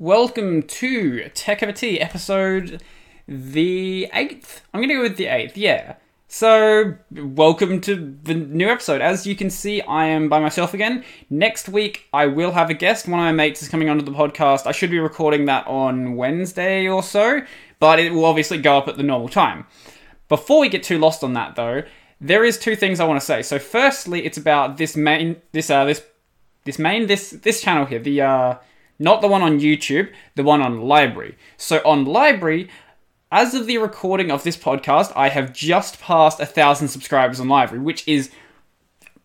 Welcome to Tech Over Tea, episode the 8th. I'm going to go with the 8th, yeah. So, welcome to the new episode. As you can see, I am by myself again. Next week, I will have a guest. One of my mates is coming onto the podcast. I should be recording that on Wednesday or so, but it will obviously go up at the normal time. Before we get too lost on that, though, there is two things I want to say. So, firstly, it's about this main, this uh, this, this main, this this channel here, the uh, not the one on YouTube, the one on LBRY. So on LBRY, as of the recording of this podcast, I have just passed a thousand subscribers on LBRY, which is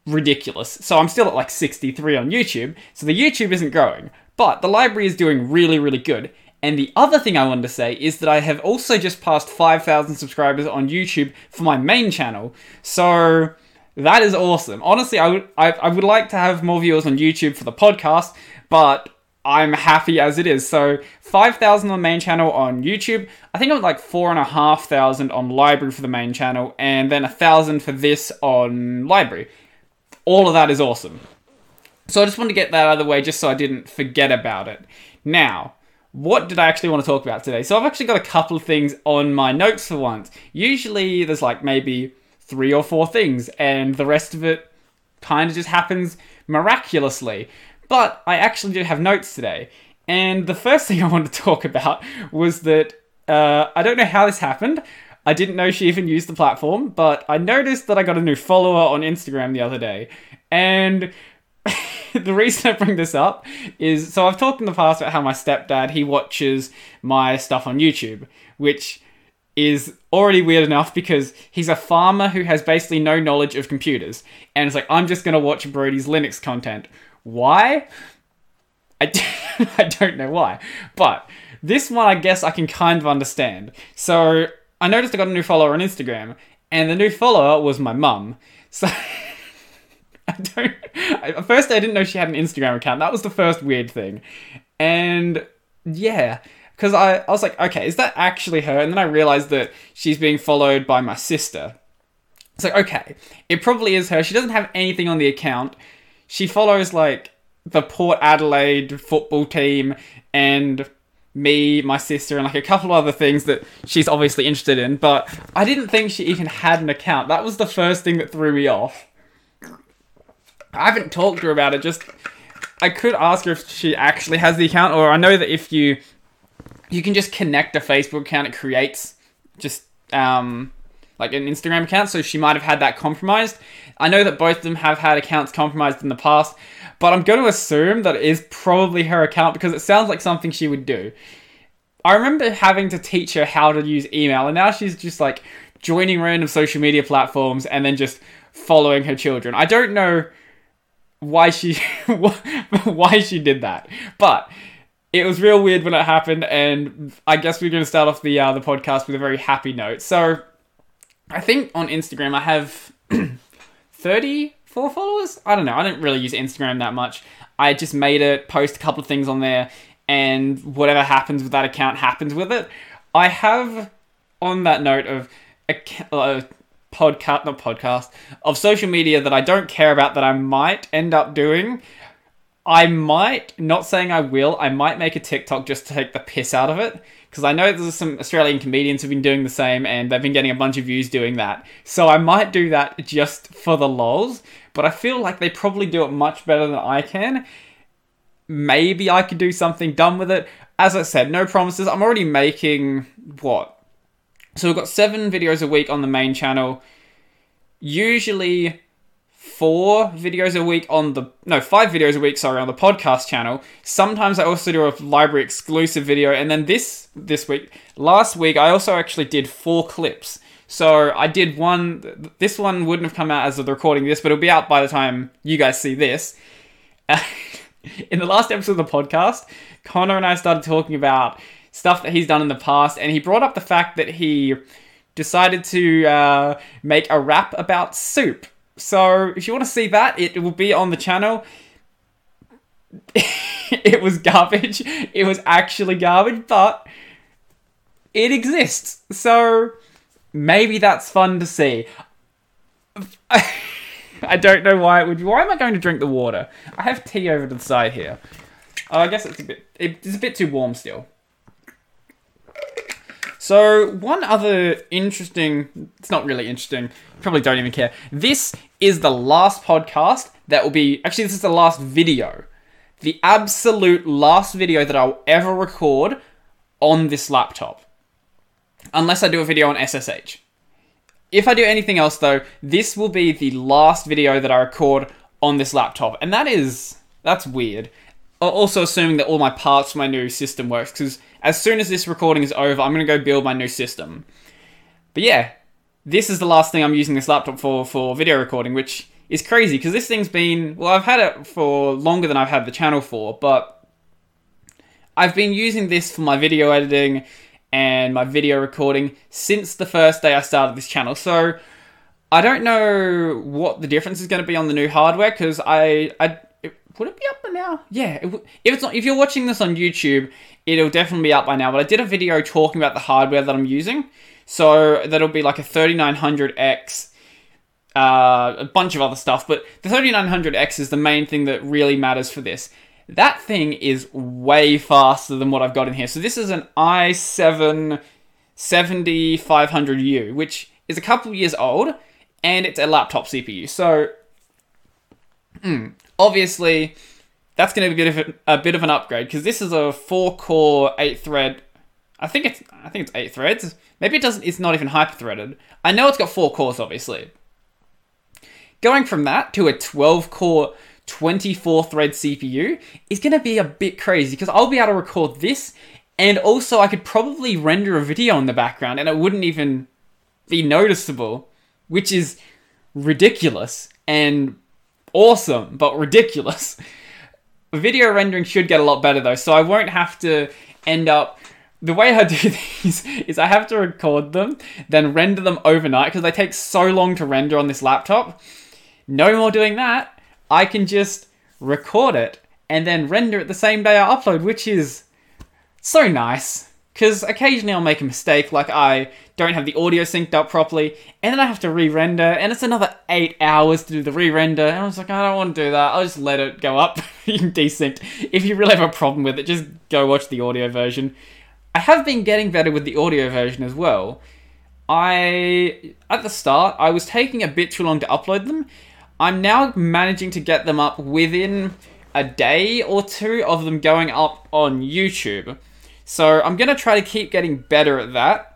ridiculous. So I'm still at like 63 on YouTube, so the YouTube isn't growing. But the LBRY is doing really, really good. And the other thing I wanted to say is that I have also just passed 5,000 subscribers on YouTube for my main channel. So that is awesome. Honestly, I would I, I would like to have more viewers on YouTube for the podcast, but I'm happy as it is. So 5,000 on the main channel on YouTube. I think I'm like 4,500 on LBRY for the main channel, and then a 1,000 for this on LBRY. All of that is awesome. So I just wanted to get that out of the way just so I didn't forget about it. Now, what did I actually want to talk about today? So I've actually got a couple of things on my notes for once. Usually there's like maybe three or four things, and the rest of it kind of just happens miraculously. But I actually did have notes today. And the first thing I wanted to talk about was that uh, I don't know how this happened. I didn't know she even used the platform, but I noticed that I got a new follower on Instagram the other day. And the reason I bring this up is so I've talked in the past about how my stepdad he watches my stuff on YouTube, which is already weird enough because he's a farmer who has basically no knowledge of computers. And it's like, I'm just gonna watch Brodie's Linux content. Why? I d- I don't know why. But this one, I guess I can kind of understand. So I noticed I got a new follower on Instagram, and the new follower was my mum. So I don't. At first, I didn't know she had an Instagram account. That was the first weird thing. And yeah, because I, I was like, okay, is that actually her? And then I realized that she's being followed by my sister. It's like, okay, it probably is her. She doesn't have anything on the account she follows like the Port Adelaide football team and me, my sister, and like a couple other things that she's obviously interested in. But I didn't think she even had an account. That was the first thing that threw me off. I haven't talked to her about it. Just I could ask her if she actually has the account, or I know that if you you can just connect a Facebook account, it creates just um like an Instagram account, so she might have had that compromised. I know that both of them have had accounts compromised in the past, but I'm going to assume that it is probably her account because it sounds like something she would do. I remember having to teach her how to use email, and now she's just like joining random social media platforms and then just following her children. I don't know why she why she did that, but it was real weird when it happened, and I guess we're going to start off the uh, the podcast with a very happy note. So I think on Instagram I have 34 followers. I don't know. I don't really use Instagram that much. I just made it, post a couple of things on there, and whatever happens with that account happens with it. I have, on that note of a uh, podcast, not podcast, of social media that I don't care about that I might end up doing. I might, not saying I will, I might make a TikTok just to take the piss out of it because I know there's some Australian comedians who've been doing the same and they've been getting a bunch of views doing that. So I might do that just for the lols, but I feel like they probably do it much better than I can. Maybe I could do something dumb with it. As I said, no promises. I'm already making what? So we've got seven videos a week on the main channel. Usually four videos a week on the no five videos a week sorry on the podcast channel. Sometimes i also do a LBRY exclusive video. And then this this week last week i also actually did four clips. So i did one this one wouldn't have come out as of the recording this but it'll be out by the time you guys see this. In the last episode of the podcast connor and i started talking about stuff that he's done in the past and he brought up the fact that he decided to uh, make a rap about soup so if you want to see that, it will be on the channel. it was garbage. It was actually garbage, but it exists. So maybe that's fun to see. I don't know why it would. Why am I going to drink the water? I have tea over to the side here. Oh, I guess it's a bit. It's a bit too warm still. So one other interesting. It's not really interesting. Probably don't even care. This is the last podcast that will be. Actually, this is the last video. The absolute last video that I'll ever record on this laptop. Unless I do a video on SSH. If I do anything else, though, this will be the last video that I record on this laptop. And that is. That's weird. Also, assuming that all my parts for my new system works, because as soon as this recording is over, I'm going to go build my new system. But yeah, this is the last thing I'm using this laptop for for video recording, which is crazy because this thing's been well, I've had it for longer than I've had the channel for, but I've been using this for my video editing and my video recording since the first day I started this channel. So I don't know what the difference is going to be on the new hardware because I I would it be up by now? Yeah, it if it's not, if you're watching this on YouTube, it'll definitely be up by now. But I did a video talking about the hardware that I'm using, so that'll be like a 3900X, uh, a bunch of other stuff. But the 3900X is the main thing that really matters for this. That thing is way faster than what I've got in here. So this is an i7 7500U, which is a couple years old, and it's a laptop CPU. So. Mm, obviously that's going to be a bit of a, a bit of an upgrade because this is a four core eight thread. I think it's I think it's eight threads. Maybe it doesn't. It's not even hyper threaded. I know it's got four cores, obviously. Going from that to a 12 core 24 thread CPU is going to be a bit crazy because I'll be able to record this and also I could probably render a video in the background and it wouldn't even be noticeable, which is ridiculous and awesome, but ridiculous. Video rendering should get a lot better though, so I won't have to end up. The way I do these is I have to record them, then render them overnight because they take so long to render on this laptop. No more doing that. I can just record it and then render it the same day I upload, which is so nice. Because occasionally I'll make a mistake, like I don't have the audio synced up properly, and then I have to re-render, and it's another eight hours to do the re-render, and I was like, I don't want to do that. I'll just let it go up in desynced. If you really have a problem with it, just go watch the audio version. I have been getting better with the audio version as well. I at the start I was taking a bit too long to upload them. I'm now managing to get them up within a day or two of them going up on YouTube. So I'm gonna try to keep getting better at that.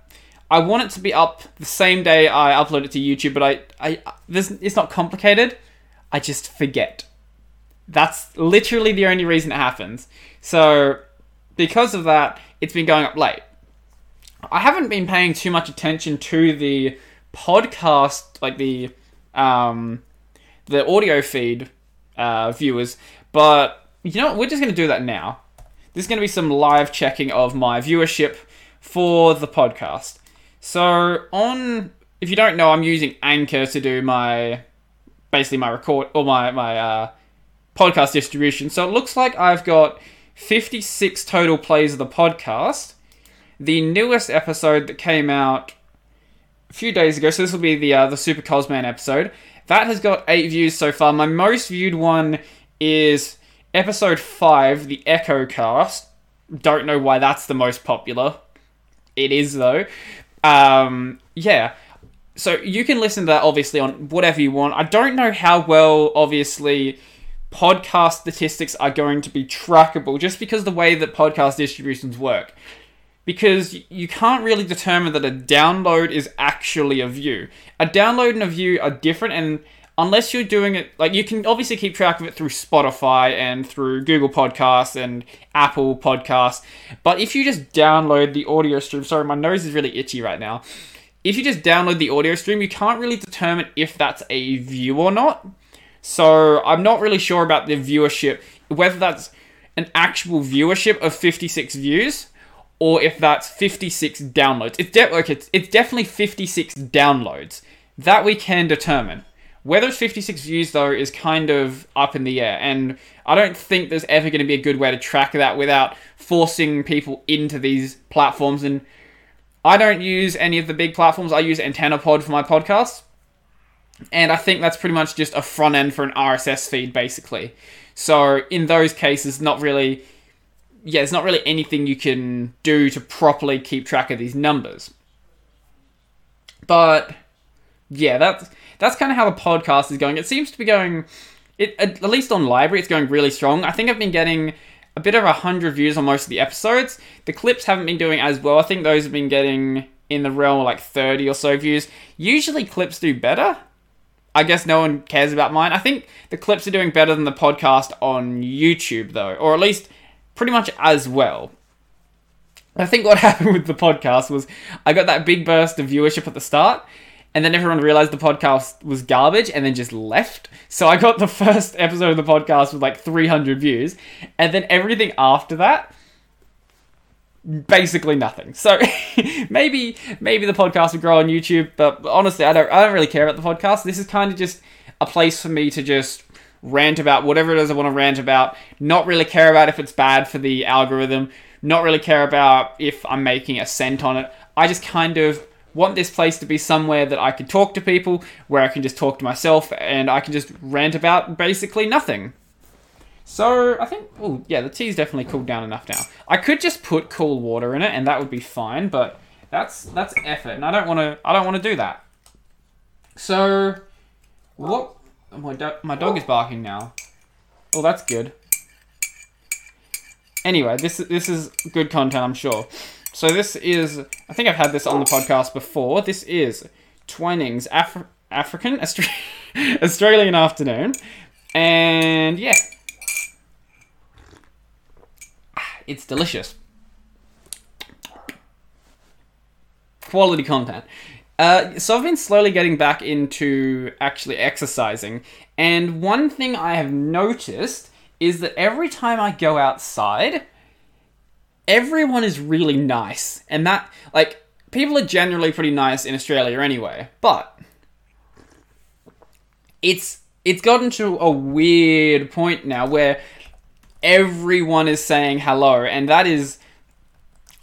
I want it to be up the same day I upload it to YouTube, but I, I, this, it's not complicated. I just forget. That's literally the only reason it happens. So, because of that, it's been going up late. I haven't been paying too much attention to the podcast, like the um, the audio feed uh, viewers, but you know what? We're just gonna do that now. There's going to be some live checking of my viewership for the podcast. So on, if you don't know, I'm using Anchor to do my basically my record or my my uh, podcast distribution. So it looks like I've got 56 total plays of the podcast. The newest episode that came out a few days ago, so this will be the uh, the Super Cosman episode. That has got eight views so far. My most viewed one is Episode 5, the Echo Cast. Don't know why that's the most popular. It is, though. Um, yeah. So you can listen to that, obviously, on whatever you want. I don't know how well, obviously, podcast statistics are going to be trackable just because the way that podcast distributions work. Because you can't really determine that a download is actually a view. A download and a view are different, and unless you're doing it like you can obviously keep track of it through Spotify and through Google Podcasts and Apple Podcasts. But if you just download the audio stream, sorry, my nose is really itchy right now. If you just download the audio stream, you can't really determine if that's a view or not. So I'm not really sure about the viewership, whether that's an actual viewership of 56 views or if that's 56 downloads. It's, de- it's, it's definitely 56 downloads. That we can determine. Whether it's 56 views, though, is kind of up in the air, and I don't think there's ever going to be a good way to track that without forcing people into these platforms. And I don't use any of the big platforms, I use AntennaPod for my podcast. And I think that's pretty much just a front end for an RSS feed, basically. So, in those cases, not really yeah, there's not really anything you can do to properly keep track of these numbers. But yeah, that's that's kind of how the podcast is going. It seems to be going, it at least on LBRY, it's going really strong. I think I've been getting a bit over hundred views on most of the episodes. The clips haven't been doing as well. I think those have been getting in the realm of like thirty or so views. Usually clips do better. I guess no one cares about mine. I think the clips are doing better than the podcast on YouTube though, or at least pretty much as well. I think what happened with the podcast was I got that big burst of viewership at the start, and then everyone realized the podcast was garbage and then just left. So I got the first episode of the podcast with like 300 views, and then everything after that basically nothing. So maybe maybe the podcast will grow on YouTube, but honestly, I don't I don't really care about the podcast. This is kind of just a place for me to just rant about whatever it is I want to rant about, not really care about if it's bad for the algorithm, not really care about if I'm making a cent on it. I just kind of want this place to be somewhere that I can talk to people, where I can just talk to myself, and I can just rant about basically nothing. So I think, oh yeah, the tea's definitely cooled down enough now. I could just put cool water in it, and that would be fine, but that's that's effort, and I don't want to. I don't want to do that. So, what? My do- my dog is barking now. Oh, that's good. Anyway, this this is good content, I'm sure. So this is, I think I've had this on the podcast before. This is Twinings Af- African Australian afternoon, and yeah, it's delicious. Quality content. Uh, so I've been slowly getting back into actually exercising, and one thing I have noticed is that every time I go outside, everyone is really nice, and that like people are generally pretty nice in Australia anyway, but it's it's gotten to a weird point now where everyone is saying hello, and that is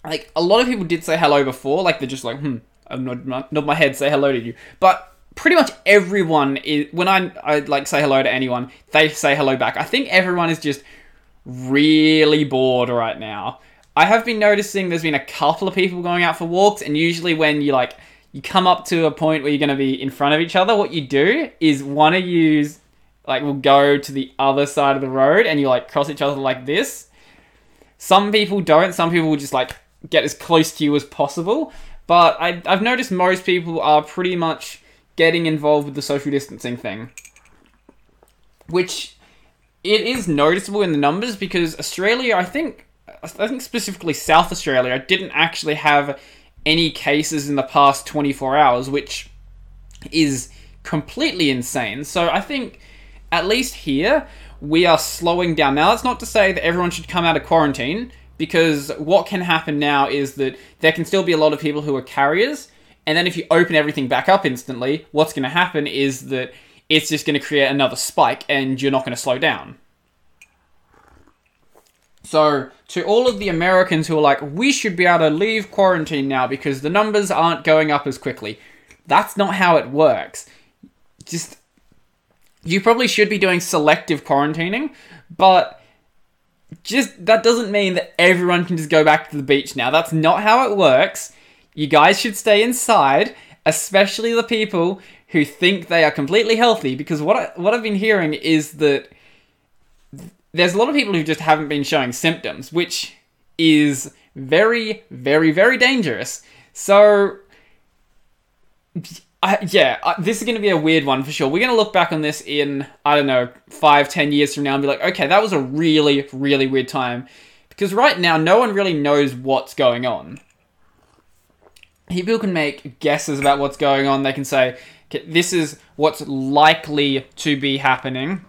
like a lot of people did say hello before, like they're just like, hmm, I'm not nod my head, say hello to you, but pretty much everyone is when I I like say hello to anyone, they say hello back. I think everyone is just really bored right now. I have been noticing there's been a couple of people going out for walks, and usually when you like you come up to a point where you're going to be in front of each other, what you do is one of you like will go to the other side of the road and you like cross each other like this. Some people don't. Some people will just like get as close to you as possible. But I, I've noticed most people are pretty much getting involved with the social distancing thing, which it is noticeable in the numbers because Australia, I think, I think specifically South Australia, didn't actually have any cases in the past 24 hours, which is completely insane. So I think at least here, we are slowing down. Now, that's not to say that everyone should come out of quarantine, because what can happen now is that there can still be a lot of people who are carriers, and then if you open everything back up instantly, what's going to happen is that it's just going to create another spike, and you're not going to slow down. So, to all of the Americans who are like, we should be able to leave quarantine now because the numbers aren't going up as quickly, that's not how it works. Just you probably should be doing selective quarantining, but just that doesn't mean that everyone can just go back to the beach now. That's not how it works. You guys should stay inside, especially the people who think they are completely healthy because what I, what I've been hearing is that there's a lot of people who just haven't been showing symptoms, which is very very very dangerous. So I, yeah, uh, this is going to be a weird one for sure. We're going to look back on this in, I don't know, five, ten years from now and be like, okay, that was a really, really weird time. Because right now, no one really knows what's going on. People can make guesses about what's going on. They can say, okay, this is what's likely to be happening.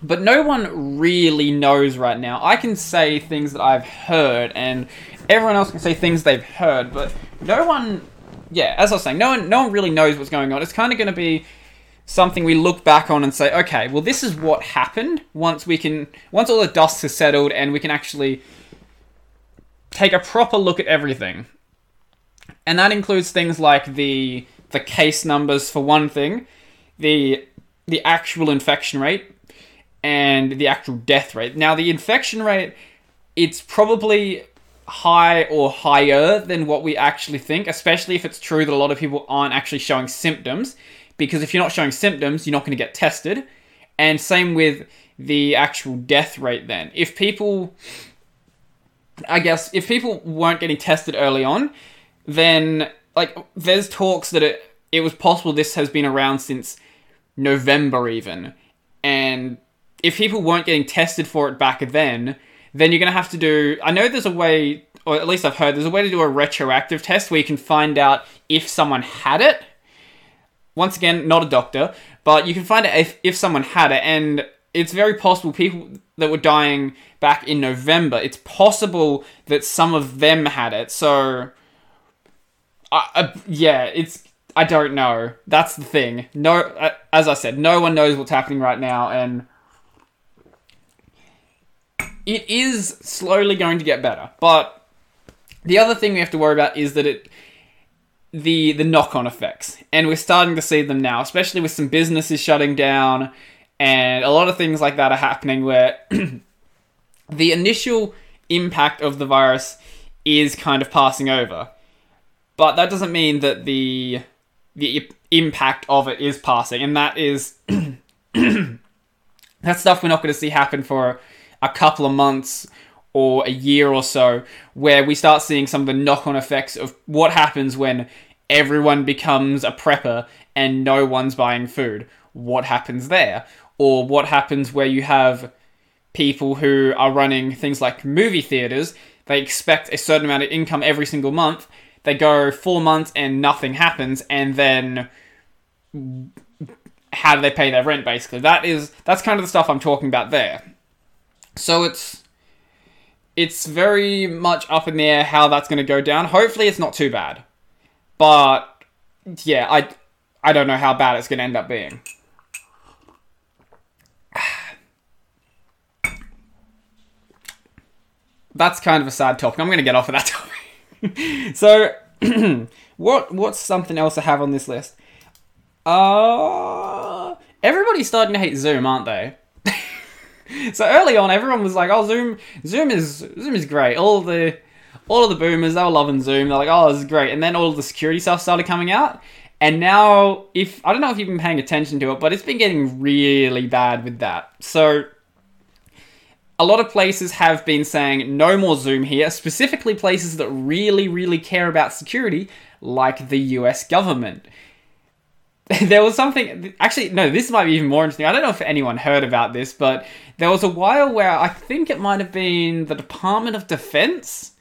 But no one really knows right now. I can say things that I've heard, and everyone else can say things they've heard, but no one yeah, as I was saying, no one no one really knows what's going on. It's kind of going to be something we look back on and say, okay, well, this is what happened. Once we can, once all the dust has settled, and we can actually take a proper look at everything, and that includes things like the the case numbers for one thing, the the actual infection rate, and the actual death rate. Now, the infection rate it's probably high or higher than what we actually think, especially if it's true that a lot of people aren't actually showing symptoms. Because if you're not showing symptoms, you're not going to get tested. And same with the actual death rate then. If people, I guess, if people weren't getting tested early on, then, like, there's talks that it, it was possible this has been around since November even. And if people weren't getting tested for it back then, then you're going to have to do. I know there's a way, or at least I've heard, there's a way to do a retroactive test where you can find out if someone had it. Once again, not a doctor, but you can find out if, if someone had it, and it's very possible people that were dying back in November, it's possible that some of them had it. So, uh, uh, yeah, it's. I don't know. That's the thing. No, as I said, no one knows what's happening right now, and it is slowly going to get better. But the other thing we have to worry about is that it the the knock-on effects. And we're starting to see them now, especially with some businesses shutting down and a lot of things like that are happening where the initial impact of the virus is kind of passing over. But that doesn't mean that the the impact of it is passing, and that is that stuff we're not going to see happen for a couple of months or a year or so where we start seeing some of the knock on effects of what happens when everyone becomes a prepper and no one's buying food. What happens there? Or what happens where you have people who are running things like movie theaters, they expect a certain amount of income every single month. They go four months and nothing happens, and then how do they pay their rent basically? That is that's kind of the stuff I'm talking about there. So it's it's very much up in the air how that's going to go down. Hopefully, it's not too bad, but yeah, I I don't know how bad it's going to end up being. That's kind of a sad topic. I'm going to get off of that topic. so, what what's something else I have on this list? Uh everybody's starting to hate Zoom, aren't they? so early on, everyone was like, "Oh, Zoom, Zoom is Zoom is great." All the all of the boomers they were loving Zoom. They're like, "Oh, this is great." And then all the security stuff started coming out, and now if I don't know if you've been paying attention to it, but it's been getting really bad with that. So a lot of places have been saying no more Zoom here, specifically places that really, really care about security, like the US government. there was something actually no this might be even more interesting. I don't know if anyone heard about this but there was a while where i think it might have been the department of defense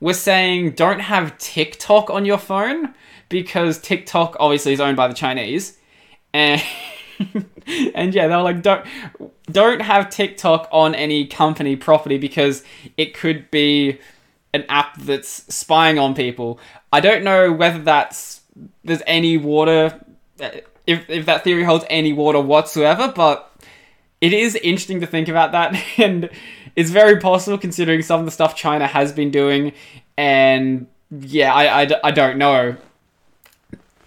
was saying don't have tiktok on your phone because tiktok obviously is owned by the chinese. And and yeah they were like don't don't have tiktok on any company property because it could be an app that's spying on people. I don't know whether that's there's any water if if that theory holds any water whatsoever, but it is interesting to think about that, and it's very possible considering some of the stuff China has been doing, and yeah, I, I, I don't know.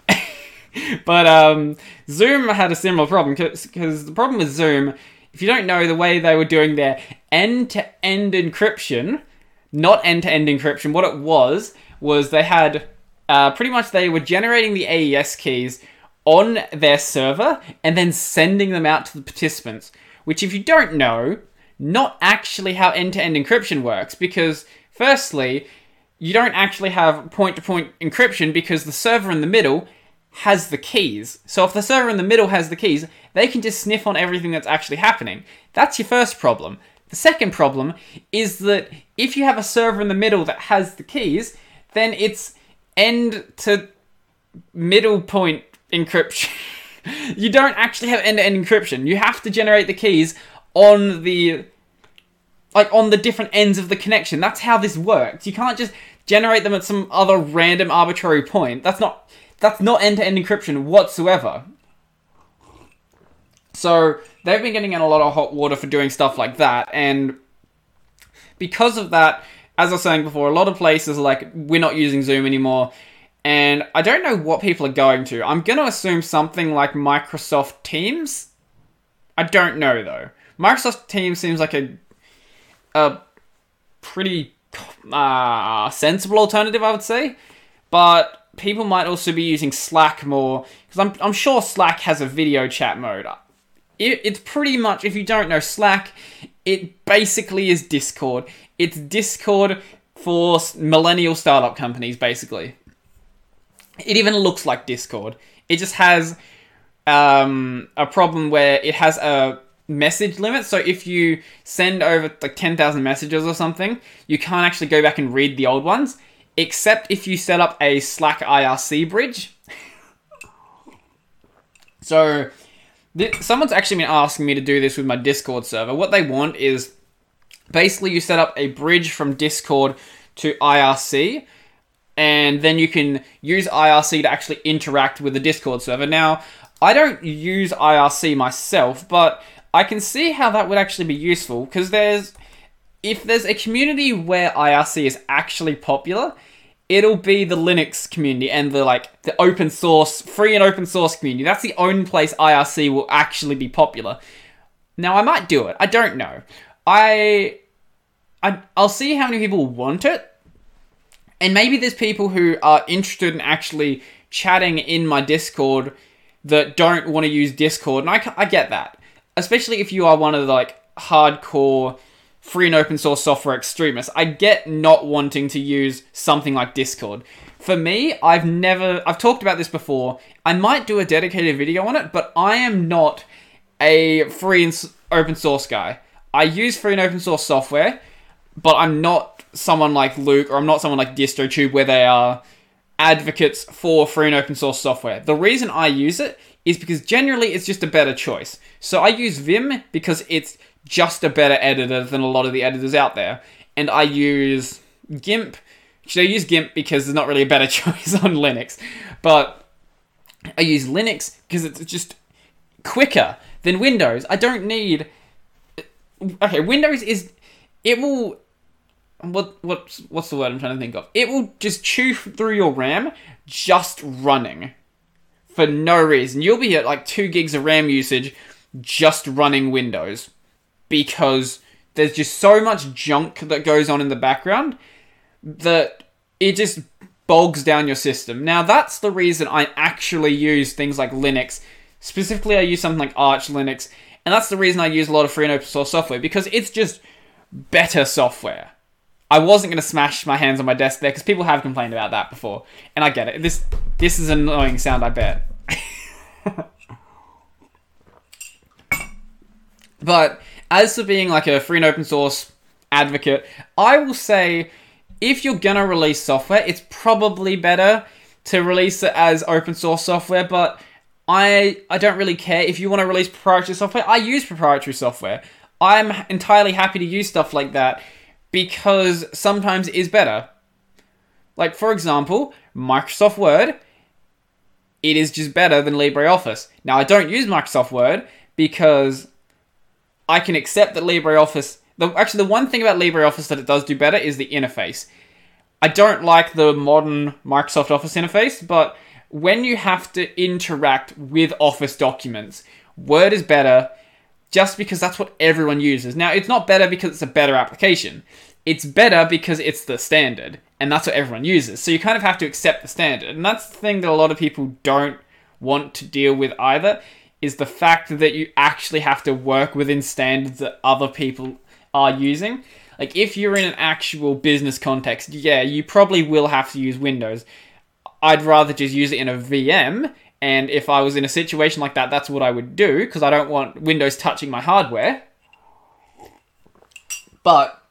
but um, Zoom had a similar problem because the problem with Zoom, if you don't know the way they were doing their end to end encryption, not end to end encryption, what it was was they had uh, pretty much they were generating the AES keys on their server and then sending them out to the participants. Which, if you don't know, not actually how end to end encryption works because, firstly, you don't actually have point to point encryption because the server in the middle has the keys. So, if the server in the middle has the keys, they can just sniff on everything that's actually happening. That's your first problem. The second problem is that if you have a server in the middle that has the keys, then it's end to middle point encryption. you don't actually have end-to-end encryption. You have to generate the keys on the like on the different ends of the connection. That's how this works. You can't just generate them at some other random arbitrary point. That's not that's not end-to-end encryption whatsoever. So they've been getting in a lot of hot water for doing stuff like that, and because of that, as I was saying before, a lot of places are like we're not using Zoom anymore. And I don't know what people are going to. I'm going to assume something like Microsoft Teams. I don't know though. Microsoft Teams seems like a a pretty uh, sensible alternative, I would say. But people might also be using Slack more because I'm I'm sure Slack has a video chat mode. It, it's pretty much if you don't know Slack, it basically is Discord. It's Discord for millennial startup companies, basically. It even looks like Discord. It just has um, a problem where it has a message limit. So if you send over like 10,000 messages or something, you can't actually go back and read the old ones, except if you set up a Slack IRC bridge. so th- someone's actually been asking me to do this with my Discord server. What they want is basically you set up a bridge from Discord to IRC and then you can use IRC to actually interact with the Discord server. Now, I don't use IRC myself, but I can see how that would actually be useful because there's if there's a community where IRC is actually popular, it'll be the Linux community and the like the open source, free and open source community. That's the only place IRC will actually be popular. Now I might do it. I don't know. I I I'll see how many people want it and maybe there's people who are interested in actually chatting in my Discord that don't want to use Discord, and I, I get that. Especially if you are one of the like hardcore free and open source software extremists. I get not wanting to use something like Discord. For me, I've never I've talked about this before. I might do a dedicated video on it, but I am not a free and open source guy. I use free and open source software, but I'm not someone like Luke or I'm not someone like DistroTube where they are advocates for free and open source software. The reason I use it is because generally it's just a better choice. So I use Vim because it's just a better editor than a lot of the editors out there. And I use GIMP. Should I use GIMP because there's not really a better choice on Linux. But I use Linux because it's just quicker than Windows. I don't need. Okay, Windows is. It will what what's what's the word I'm trying to think of? It will just chew through your RAM just running for no reason. You'll be at like two gigs of RAM usage just running Windows because there's just so much junk that goes on in the background that it just bogs down your system. Now that's the reason I actually use things like Linux. Specifically, I use something like Arch Linux, and that's the reason I use a lot of free and open source software because it's just better software. I wasn't going to smash my hands on my desk there because people have complained about that before, and I get it. This this is an annoying sound, I bet. but as for being like a free and open source advocate, I will say if you're gonna release software, it's probably better to release it as open source software, but I I don't really care if you want to release proprietary software. I use proprietary software. I'm entirely happy to use stuff like that because sometimes it is better. Like, for example, Microsoft Word, it is just better than LibreOffice. Now, I don't use Microsoft Word because I can accept that LibreOffice. The, actually, the one thing about LibreOffice that it does do better is the interface. I don't like the modern Microsoft Office interface, but when you have to interact with Office documents, Word is better just because that's what everyone uses. Now, it's not better because it's a better application. It's better because it's the standard, and that's what everyone uses. So you kind of have to accept the standard. And that's the thing that a lot of people don't want to deal with either, is the fact that you actually have to work within standards that other people are using. Like, if you're in an actual business context, yeah, you probably will have to use Windows. I'd rather just use it in a VM and if I was in a situation like that, that's what I would do because I don't want Windows touching my hardware. But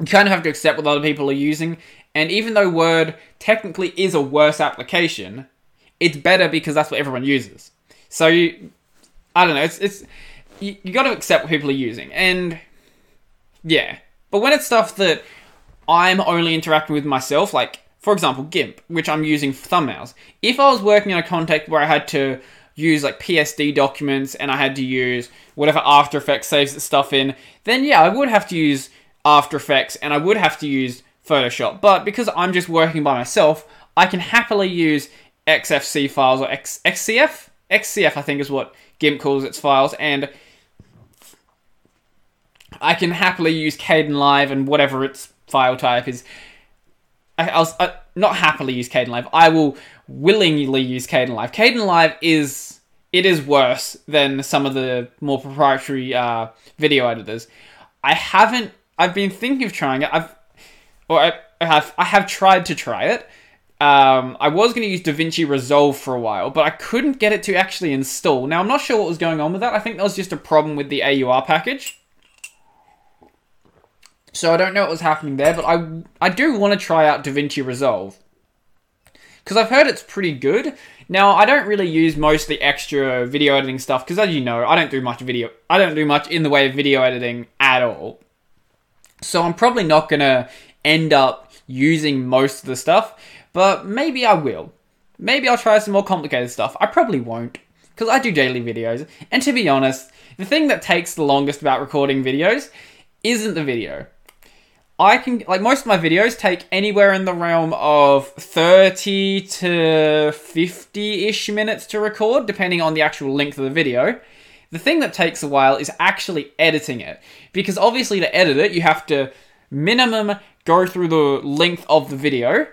you kind of have to accept what other people are using. And even though Word technically is a worse application, it's better because that's what everyone uses. So you, I don't know. It's it's you, you got to accept what people are using, and yeah. But when it's stuff that I'm only interacting with myself, like for example, GIMP, which I'm using for thumbnails. If I was working in a context where I had to use like PSD documents and I had to use whatever After Effects saves the stuff in, then yeah, I would have to use After Effects and I would have to use Photoshop. But because I'm just working by myself, I can happily use XFC files or X- XCF? XCF, I think, is what GIMP calls its files, and I can happily use Kdenlive and whatever its file type is. I, I'll uh, not happily use Kdenlive. I will willingly use Kdenlive. Caden Live is it is worse than some of the more proprietary uh, video editors. I haven't. I've been thinking of trying it. I've or I, I have I have tried to try it. Um, I was going to use DaVinci Resolve for a while, but I couldn't get it to actually install. Now I'm not sure what was going on with that. I think that was just a problem with the AUR package. So I don't know what was happening there, but I I do want to try out DaVinci Resolve because I've heard it's pretty good. Now I don't really use most of the extra video editing stuff because, as you know, I don't do much video. I don't do much in the way of video editing at all. So I'm probably not gonna end up using most of the stuff, but maybe I will. Maybe I'll try some more complicated stuff. I probably won't because I do daily videos, and to be honest, the thing that takes the longest about recording videos isn't the video. I can like most of my videos take anywhere in the realm of 30 to 50-ish minutes to record depending on the actual length of the video. The thing that takes a while is actually editing it because obviously to edit it you have to minimum go through the length of the video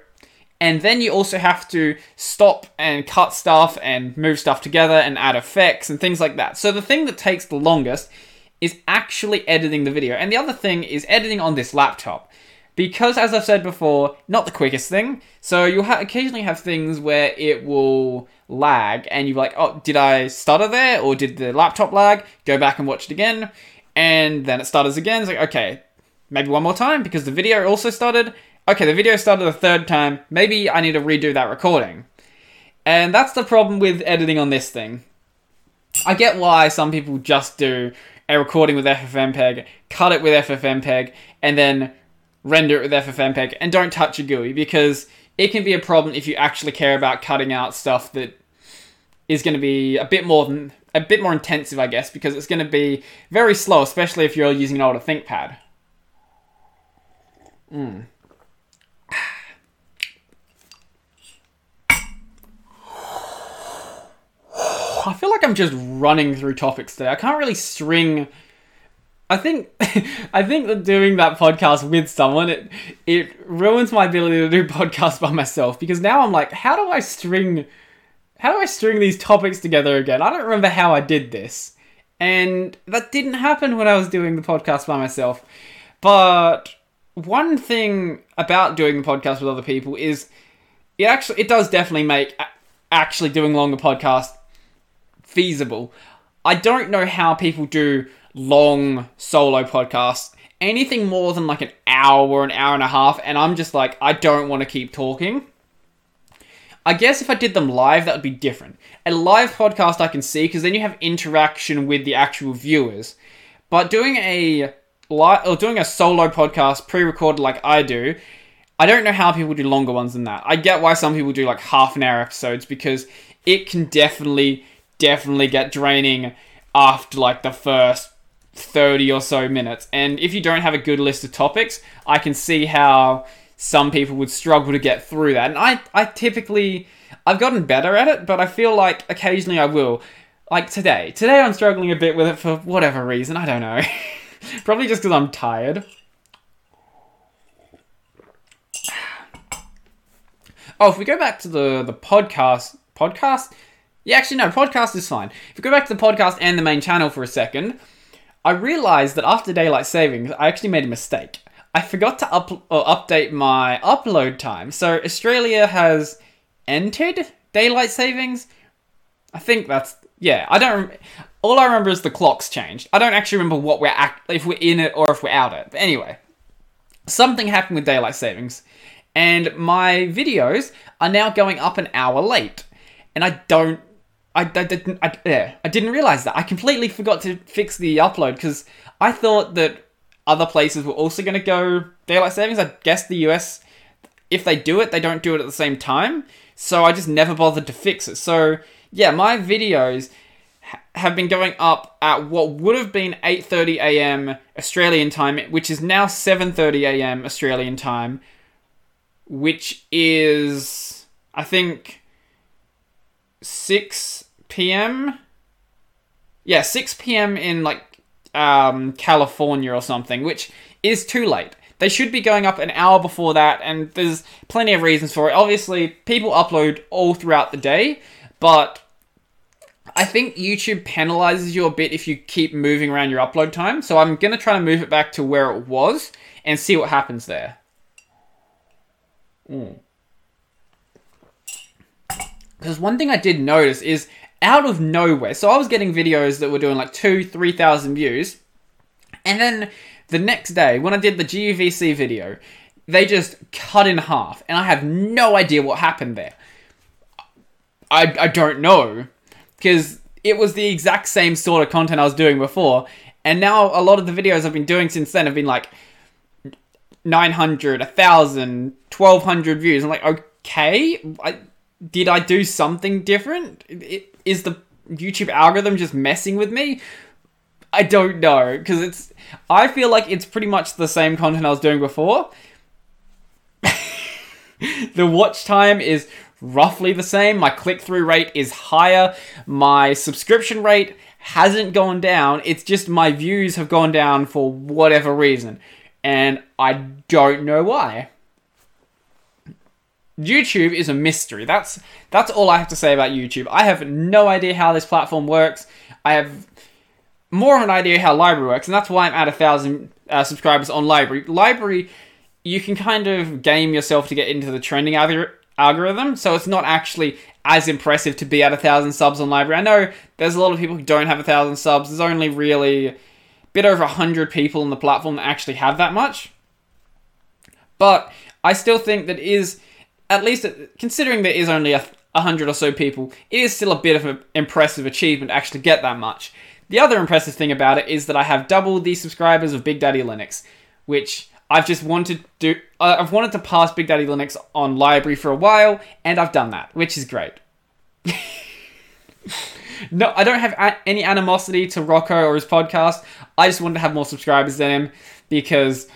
and then you also have to stop and cut stuff and move stuff together and add effects and things like that. So the thing that takes the longest is actually editing the video. And the other thing is editing on this laptop. Because, as I've said before, not the quickest thing. So you'll ha- occasionally have things where it will lag, and you're like, oh, did I stutter there? Or did the laptop lag? Go back and watch it again. And then it stutters again. It's like, okay, maybe one more time because the video also stuttered. Okay, the video started a third time. Maybe I need to redo that recording. And that's the problem with editing on this thing. I get why some people just do a recording with FFmpeg, cut it with FFmpeg, and then render it with FFmpeg, and don't touch a GUI because it can be a problem if you actually care about cutting out stuff that is going to be a bit more than a bit more intensive, I guess, because it's going to be very slow, especially if you're using an older ThinkPad. Mm. Oh, I feel like I'm just running through topics today. I can't really string. I think, I think that doing that podcast with someone it it ruins my ability to do podcasts by myself because now I'm like, how do I string, how do I string these topics together again? I don't remember how I did this, and that didn't happen when I was doing the podcast by myself. But one thing about doing the podcast with other people is it actually it does definitely make actually doing longer podcasts feasible. I don't know how people do long solo podcasts. Anything more than like an hour or an hour and a half, and I'm just like, I don't want to keep talking. I guess if I did them live, that would be different. A live podcast I can see because then you have interaction with the actual viewers. But doing a live or doing a solo podcast pre-recorded like I do, I don't know how people do longer ones than that. I get why some people do like half an hour episodes because it can definitely definitely get draining after like the first 30 or so minutes. And if you don't have a good list of topics, I can see how some people would struggle to get through that. And I, I typically, I've gotten better at it, but I feel like occasionally I will. Like today. Today I'm struggling a bit with it for whatever reason. I don't know. Probably just because I'm tired. Oh, if we go back to the, the podcast, podcast? Yeah, actually, no, podcast is fine. If we go back to the podcast and the main channel for a second, I realized that after daylight savings, I actually made a mistake. I forgot to up- update my upload time. So Australia has entered daylight savings. I think that's yeah. I don't. All I remember is the clocks changed. I don't actually remember what we're act- if we're in it or if we're out it. But anyway, something happened with daylight savings, and my videos are now going up an hour late, and I don't I, I didn't. I, yeah, I didn't realize that. I completely forgot to fix the upload because I thought that other places were also going to go daylight savings. I guess the US, if they do it, they don't do it at the same time. So I just never bothered to fix it. So yeah, my videos have been going up at what would have been 8:30 a.m. Australian time, which is now 7:30 a.m. Australian time, which is I think 6 p.m. Yeah, 6 p.m. in like um, California or something, which is too late. They should be going up an hour before that, and there's plenty of reasons for it. Obviously, people upload all throughout the day, but I think YouTube penalizes you a bit if you keep moving around your upload time. So I'm going to try to move it back to where it was and see what happens there. Because one thing I did notice is out of nowhere, so I was getting videos that were doing like two, 3,000 views, and then the next day, when I did the GUVC video, they just cut in half, and I have no idea what happened there. I, I don't know, because it was the exact same sort of content I was doing before, and now a lot of the videos I've been doing since then have been like 900, 1,000, 1,200 views. I'm like, okay, I, did I do something different? Is the YouTube algorithm just messing with me? I don't know because it's. I feel like it's pretty much the same content I was doing before. the watch time is roughly the same. My click through rate is higher. My subscription rate hasn't gone down. It's just my views have gone down for whatever reason. And I don't know why. YouTube is a mystery. That's that's all I have to say about YouTube. I have no idea how this platform works. I have more of an idea how LBRY works, and that's why I'm at a thousand uh, subscribers on LBRY. LBRY, you can kind of game yourself to get into the trending algor- algorithm, so it's not actually as impressive to be at a thousand subs on LBRY. I know there's a lot of people who don't have a thousand subs. There's only really a bit over a hundred people on the platform that actually have that much. But I still think that is at least considering there is only a, a hundred or so people, it is still a bit of an impressive achievement to actually get that much. The other impressive thing about it is that I have doubled the subscribers of Big Daddy Linux, which I've just wanted to uh, I've wanted to pass Big Daddy Linux on LBRY for a while, and I've done that, which is great. no, I don't have any animosity to Rocco or his podcast. I just wanted to have more subscribers than him because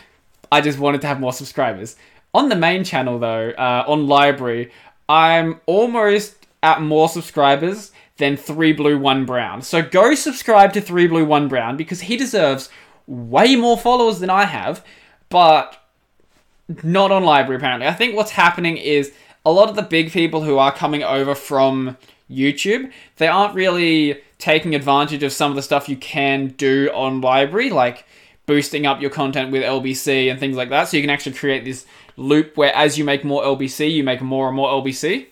I just wanted to have more subscribers. On the main channel, though, uh, on LBRY, I'm almost at more subscribers than 3 Blue 1 Brown. So go subscribe to 3 Blue 1 Brown because he deserves way more followers than I have, but not on LBRY apparently. I think what's happening is a lot of the big people who are coming over from YouTube, they aren't really taking advantage of some of the stuff you can do on LBRY, like boosting up your content with LBC and things like that. So you can actually create this loop where as you make more LBC, you make more and more LBC.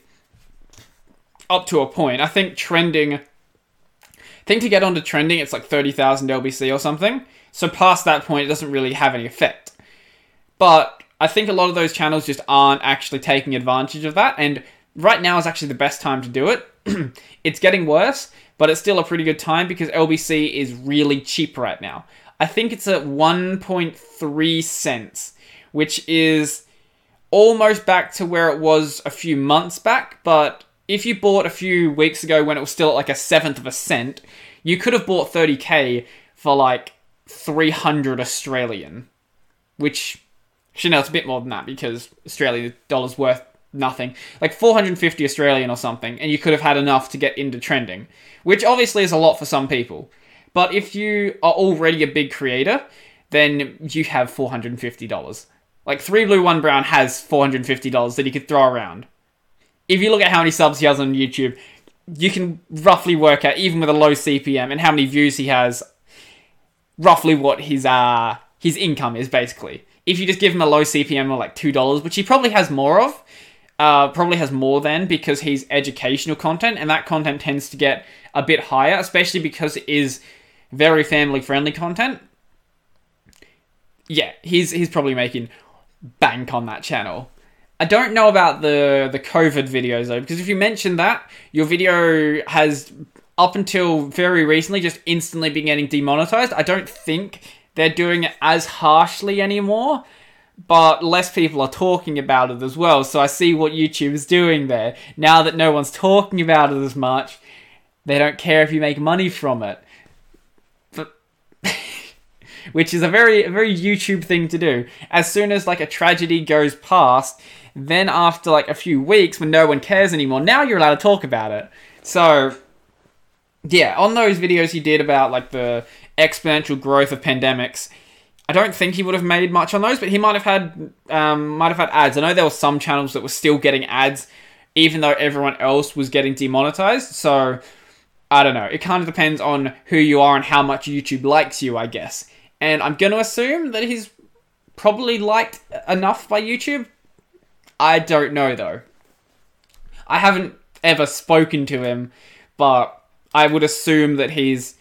Up to a point. I think trending. I think to get onto trending, it's like 30,000 LBC or something. So past that point, it doesn't really have any effect. But I think a lot of those channels just aren't actually taking advantage of that. And right now is actually the best time to do it. it's getting worse, but it's still a pretty good time because LBC is really cheap right now. I think it's at 1.3 cents, which is almost back to where it was a few months back, but if you bought a few weeks ago when it was still at like a seventh of a cent, you could have bought 30k for like 300 Australian, which no, it's a bit more than that because Australian dollar's worth nothing, like 450 Australian or something, and you could have had enough to get into trending, which obviously is a lot for some people. But if you are already a big creator, then you have $450. Like three blue, one brown has four hundred fifty dollars that he could throw around. If you look at how many subs he has on YouTube, you can roughly work out, even with a low CPM and how many views he has, roughly what his uh his income is basically. If you just give him a low CPM of like two dollars, which he probably has more of, uh, probably has more than because he's educational content, and that content tends to get a bit higher, especially because it is very family friendly content. Yeah, he's he's probably making bank on that channel. I don't know about the the COVID videos though, because if you mention that, your video has up until very recently just instantly been getting demonetized. I don't think they're doing it as harshly anymore, but less people are talking about it as well. So I see what YouTube is doing there. Now that no one's talking about it as much, they don't care if you make money from it which is a very a very YouTube thing to do. As soon as like a tragedy goes past, then after like a few weeks when no one cares anymore, now you're allowed to talk about it. So yeah, on those videos he did about like the exponential growth of pandemics, I don't think he would have made much on those, but he might have had um, might have had ads. I know there were some channels that were still getting ads, even though everyone else was getting demonetized. So I don't know. It kind of depends on who you are and how much YouTube likes you, I guess. And I'm going to assume that he's probably liked enough by YouTube. I don't know though. I haven't ever spoken to him, but I would assume that he's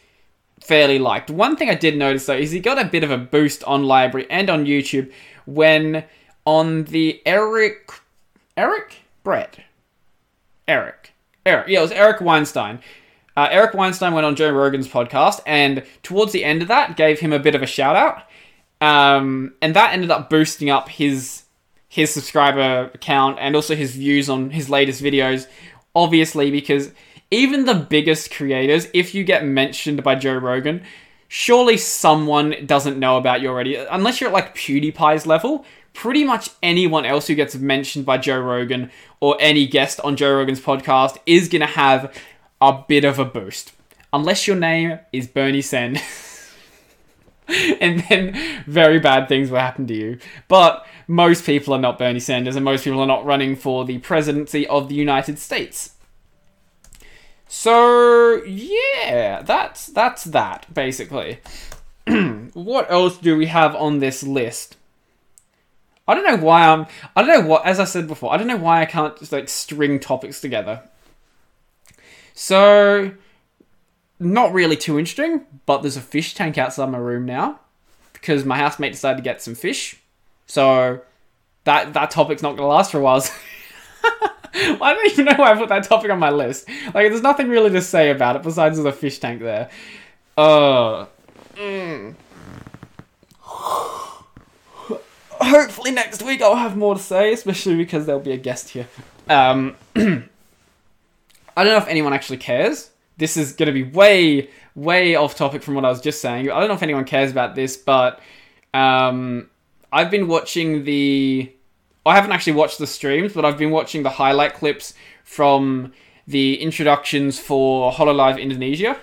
fairly liked. One thing I did notice though is he got a bit of a boost on LBRY and on YouTube when on the Eric Eric Brett Eric Eric yeah it was Eric Weinstein. Uh, Eric Weinstein went on Joe Rogan's podcast and towards the end of that gave him a bit of a shout out. Um, and that ended up boosting up his his subscriber count and also his views on his latest videos. Obviously, because even the biggest creators, if you get mentioned by Joe Rogan, surely someone doesn't know about you already. Unless you're at like PewDiePie's level, pretty much anyone else who gets mentioned by Joe Rogan or any guest on Joe Rogan's podcast is going to have a bit of a boost. Unless your name is Bernie Sanders. and then very bad things will happen to you. But most people are not Bernie Sanders, and most people are not running for the presidency of the United States. So yeah, that's that's that basically. what else do we have on this list? I don't know why I'm. I don't know what. As I said before, I don't know why I can't just like string topics together. So, not really too interesting, but there's a fish tank outside my room now because my housemate decided to get some fish. So, that that topic's not gonna last for a while. I don't even know why I put that topic on my list. Like, there's nothing really to say about it besides there's a fish tank there. Uh. Mm. Hopefully next week I'll have more to say, especially because there'll be a guest here. Um, I don't know if anyone actually cares. This is going to be way, way off topic from what I was just saying. I don't know if anyone cares about this, but um, I've been watching the I haven't actually watched the streams, but I've been watching the highlight clips from the introductions for Hololive Indonesia,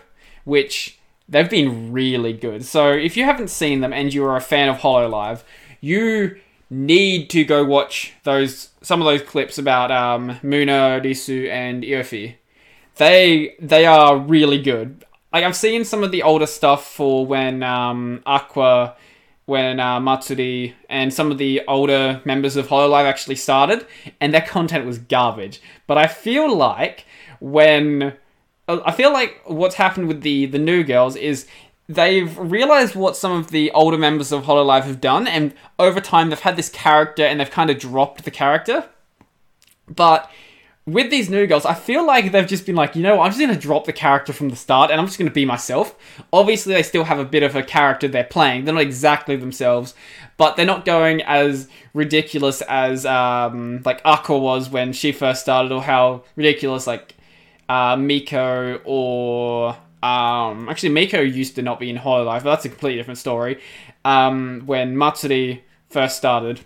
which they've been really good. So if you haven't seen them and you are a fan of Hololive, you need to go watch those some of those clips about um, Moona, Risu, and Iofi. They they are really good. Like I've seen some of the older stuff for when um, Aqua when uh, Matsuri and some of the older members of Hololive actually started, and their content was garbage. But I feel like when I feel like what's happened with the the new girls is they've realized what some of the older members of Hololive have done, and over time they've had this character and they've kind of dropped the character. But with these new girls, I feel like they've just been like, you know, what? I'm just going to drop the character from the start and I'm just going to be myself. Obviously, they still have a bit of a character they're playing. They're not exactly themselves, but they're not going as ridiculous as um, like Aqua was when she first started, or how ridiculous like uh, Miko or um, actually Miko used to not be in Hololive, but that's a completely different story. Um, when Matsuri first started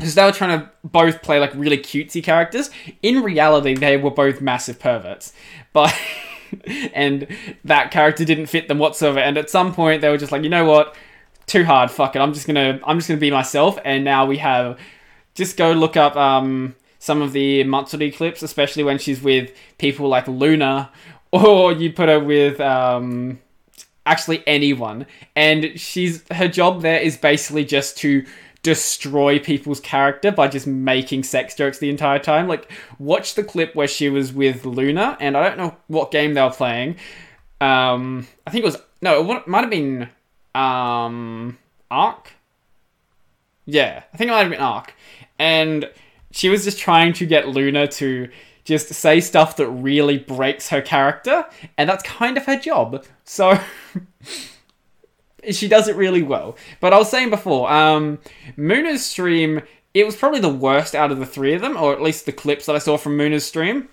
because they were trying to both play like really cutesy characters. In reality, they were both massive perverts, but and that character didn't fit them whatsoever. And at some point, they were just like, you know what, too hard. Fuck it. I'm just gonna I'm just gonna be myself. And now we have just go look up um some of the Matsuri clips, especially when she's with people like Luna, or you put her with um actually anyone, and she's her job there is basically just to destroy people's character by just making sex jokes the entire time. Like, watch the clip where she was with Luna, and I don't know what game they were playing. Um, I think it was no, it might have been um Ark. Yeah, I think it might have been Ark, and she was just trying to get Luna to just say stuff that really breaks her character, and that's kind of her job. So. she does it really well. But I was saying before, um, Moona's stream, it was probably the worst out of the three of them, or at least the clips that I saw from Moona's stream.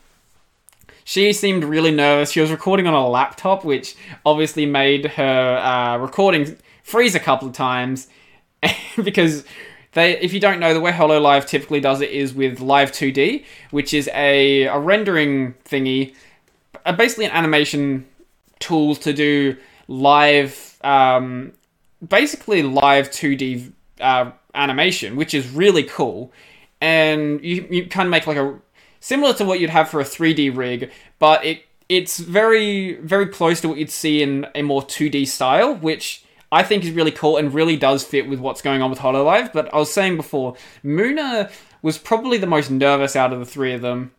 She seemed really nervous. She was recording on a laptop, which obviously made her uh, recording freeze a couple of times because they, if you don't know, the way Hololive typically does it is with Live 2D, which is a, a rendering thingy, basically an animation tool to do live, um, basically live 2D uh, animation, which is really cool. And you, you kind of make like a similar to what you'd have for a 3D rig, but it it's very very close to what you'd see in a more 2D style, which I think is really cool and really does fit with what's going on with Hololive. But I was saying before, Moona was probably the most nervous out of the three of them.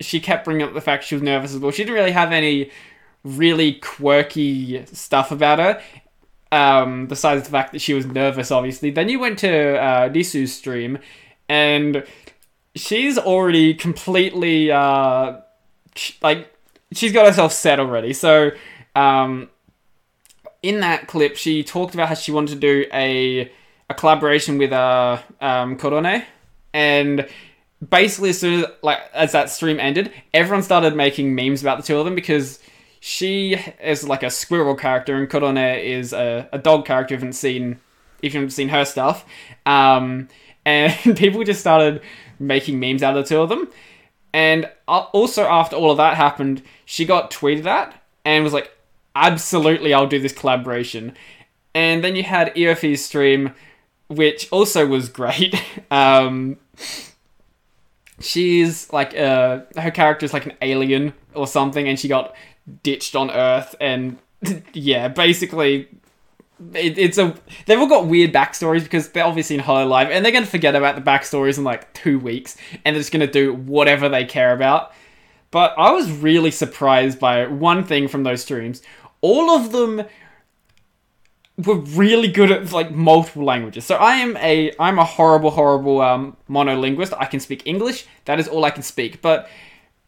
She kept bringing up the fact she was nervous as well. She didn't really have any really quirky stuff about her. Um, besides the fact that she was nervous, obviously. Then you went to uh, Risu's stream, and she's already completely uh, like she's got herself set already. So um, in that clip, she talked about how she wanted to do a a collaboration with uh, um, Korone, and basically as soon as like as that stream ended, everyone started making memes about the two of them because she is like a squirrel character and Korone is a, a dog character. If you haven't seen if you haven't seen her stuff, um, and people just started making memes out of the two of them. And uh, also after all of that happened, she got tweeted at and was like, "Absolutely, I'll do this collaboration." And then you had Iofi's stream, which also was great. um, she's like uh, her character is like an alien or something, and she got ditched on Earth, and yeah, basically it, it's a they've all got weird backstories because they're obviously in Hololive and they're gonna forget about the backstories in like two weeks and they're just gonna do whatever they care about. But I was really surprised by one thing from those streams. All of them were really good at like multiple languages. So I am a I'm a horrible horrible um, monolinguist. I can speak English. That is all I can speak. But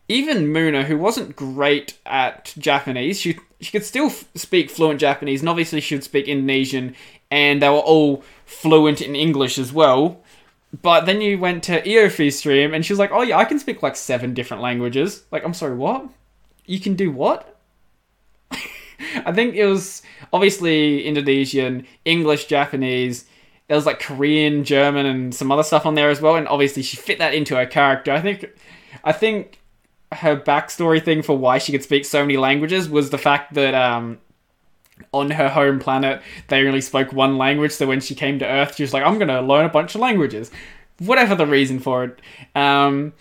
even Moona, who wasn't great at Japanese, she she could still f- speak fluent Japanese, and obviously she would speak Indonesian, and they were all fluent in English as well. But then you went to Iofi's stream, and she was like, "Oh yeah, I can speak like seven different languages." Like, I'm sorry, what? You can do what? I think it was obviously Indonesian, English, Japanese. There was like Korean, German, and some other stuff on there as well. And obviously, she fit that into her character. I think, I think her backstory thing for why she could speak so many languages was the fact that um, on her home planet they only spoke one language. So when she came to Earth, she was like, "I'm gonna learn a bunch of languages." Whatever the reason for it, um,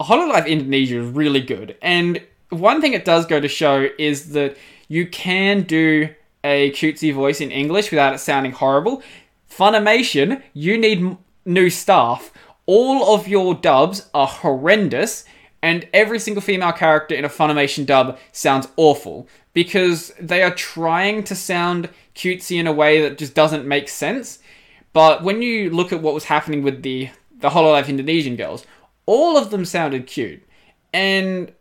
Hololive Indonesia is really good, and one thing it does go to show is that you can do a cutesy voice in English without it sounding horrible. Funimation, you need m- new staff. All of your dubs are horrendous and every single female character in a Funimation dub sounds awful because they are trying to sound cutesy in a way that just doesn't make sense. But when you look at what was happening with the the Hololive Indonesian girls, all of them sounded cute, and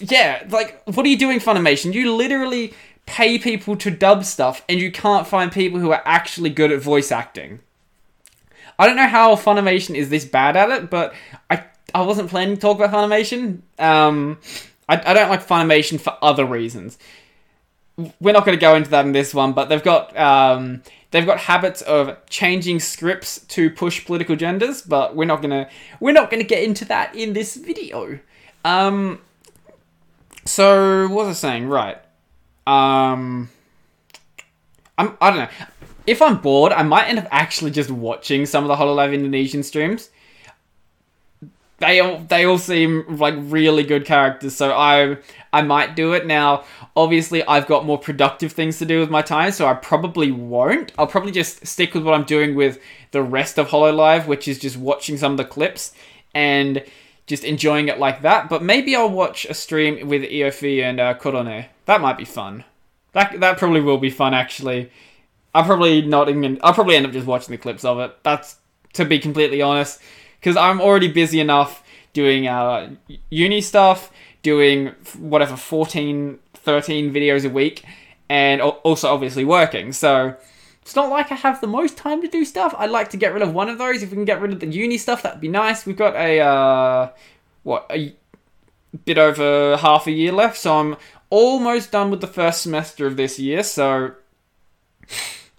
yeah, like what are you doing, Funimation? You literally pay people to dub stuff, and you can't find people who are actually good at voice acting. I don't know how Funimation is this bad at it, but I I wasn't planning to talk about Funimation. Um, I, I don't like Funimation for other reasons. We're not going to go into that in this one, but they've got um, they've got habits of changing scripts to push political genders, but we're not gonna we're not gonna get into that in this video. Um, so what was I saying? Right. Um, I'm I don't know. If I'm bored, I might end up actually just watching some of the Hololive Indonesian streams they all they all seem like really good characters so i i might do it. Now obviously i've got more productive things to do with my time so i probably won't. I'll probably just stick with what i'm doing with the rest of hololive which is just watching some of the clips and just enjoying it like that. But maybe i'll watch a stream with Iofi and uh, korone that might be fun. That that probably will be fun actually. I'll probably not even i'll probably end up just watching the clips of it. That's to be completely honest because I'm already busy enough doing uh, uni stuff, doing whatever 14, 13 videos a week, and also obviously working. So it's not like I have the most time to do stuff. I'd like to get rid of one of those. If we can get rid of the uni stuff, that'd be nice. We've got a uh, what a bit over half a year left, so I'm almost done with the first semester of this year. So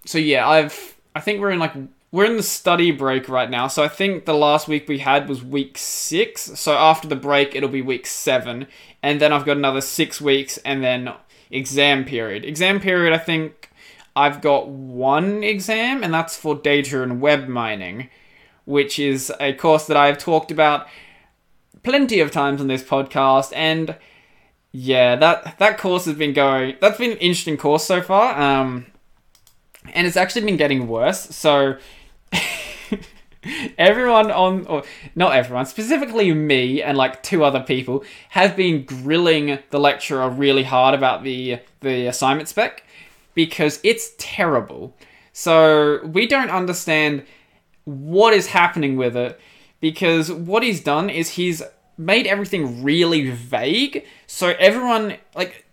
so yeah, I've I think we're in like we're in the study break right now, so I think the last week we had was week six. So after the break, it'll be week seven, and then I've got another six weeks, and then exam period. Exam period, I think I've got one exam, and that's for data and web mining, which is a course that I've talked about plenty of times on this podcast, and yeah, that that course has been going. That's been an interesting course so far, um, and it's actually been getting worse. So. everyone on or not everyone specifically me and like two other people have been grilling the lecturer really hard about the the assignment spec because it's terrible so we don't understand what is happening with it because what he's done is he's made everything really vague. So everyone like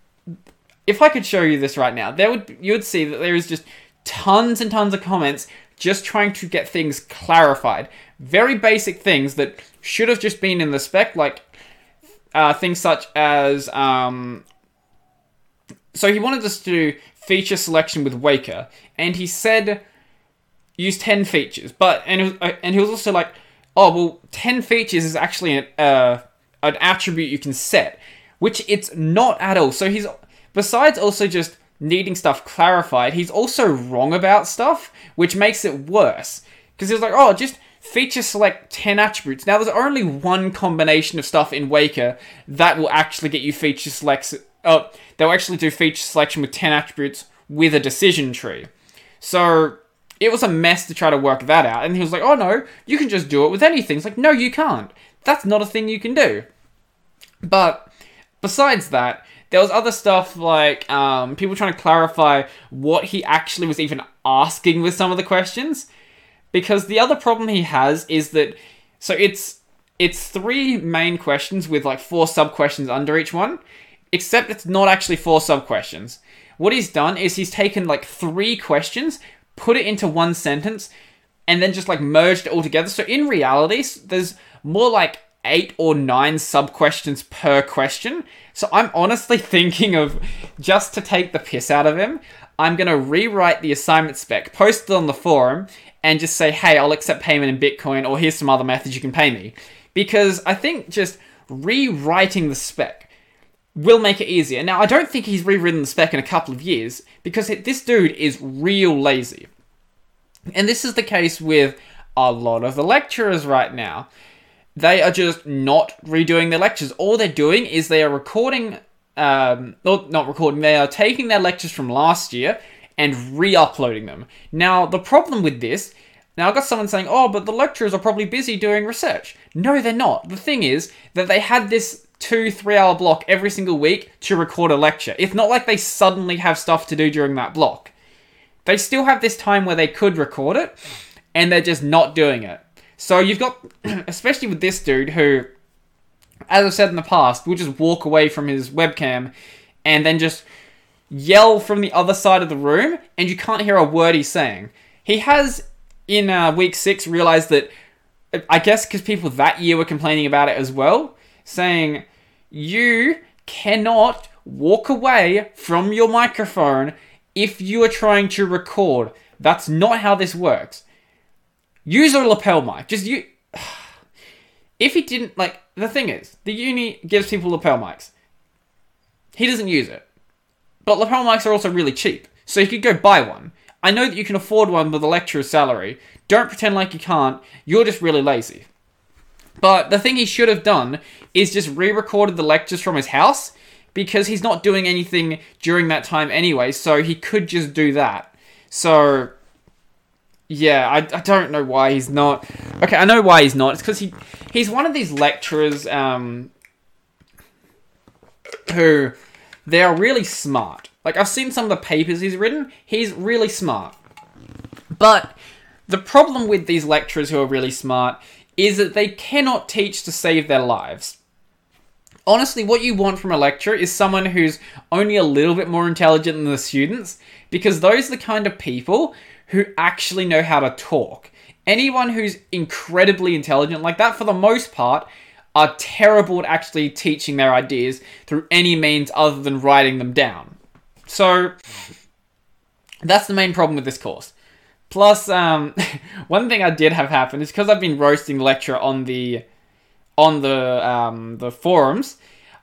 if I could show you this right now, there would you would see that there is just tons and tons of comments just trying to get things clarified. Very basic things that should have just been in the spec, like uh, things such as um, so he wanted us to do feature selection with Weka, and he said use ten features, but and uh, and he was also like oh well 10 features is actually an, uh, an attribute you can set which it's not at all so he's besides also just needing stuff clarified he's also wrong about stuff which makes it worse because he's like oh just feature select 10 attributes now there's only one combination of stuff in Weka that will actually get you feature selects oh they'll actually do feature selection with 10 attributes with a decision tree so it was a mess to try to work that out. And he was like, oh no, you can just do it with anything. It's like, no, you can't. That's not a thing you can do. But besides that, there was other stuff like um, people trying to clarify what he actually was even asking with some of the questions. Because the other problem he has is that so it's it's three main questions with like four sub questions under each one, except it's not actually four sub questions. What he's done is he's taken like three questions, put it into one sentence, and then just like merged it all together. So in reality, there's more like eight or nine sub questions per question. So I'm honestly thinking of just to take the piss out of him, I'm going to rewrite the assignment spec, post it on the forum, and just say, hey, I'll accept payment in Bitcoin, or here's some other methods you can pay me. Because I think just rewriting the spec will make it easier. Now, I don't think he's rewritten the spec in a couple of years because this dude is real lazy. And this is the case with a lot of the lecturers right now. They are just not redoing their lectures. All they're doing is they are recording, um, not, not recording, they are taking their lectures from last year and re uploading them. Now, the problem with this now, I've got someone saying, oh, but the lecturers are probably busy doing research. No, they're not. The thing is that they had this two, three hour block every single week to record a lecture. It's not like they suddenly have stuff to do during that block. They still have this time where they could record it, and they're just not doing it. So you've got, especially with this dude who, as I've said in the past, will just walk away from his webcam and then just yell from the other side of the room, and you can't hear a word he's saying. He has, in uh, week six, realized that, I guess because people that year were complaining about it as well, saying, you cannot walk away from your microphone if you are trying to record. That's not how this works. Use a lapel mic. Just you. If he didn't like the thing is, the uni gives people lapel mics. He doesn't use it. But lapel mics are also really cheap, so you could go buy one. I know that you can afford one with a lecturer's salary. Don't pretend like you can't. You're just really lazy. But the thing he should have done is just re recorded the lectures from his house because he's not doing anything during that time anyway, so he could just do that. So, yeah, I, I don't know why he's not. Okay, I know why he's not. It's because he he's one of these lecturers um, who they are really smart. Like I've seen some of the papers he's written. He's really smart, but the problem with these lecturers who are really smart is that they cannot teach to save their lives. Honestly, what you want from a lecturer is someone who's only a little bit more intelligent than the students, because those are the kind of people who actually know how to talk. Anyone who's incredibly intelligent like that, for the most part, are terrible at actually teaching their ideas through any means other than writing them down. So, that's the main problem with this course. Plus, um, one thing I did have happen is because I've been roasting lecture on the on the um, the forums.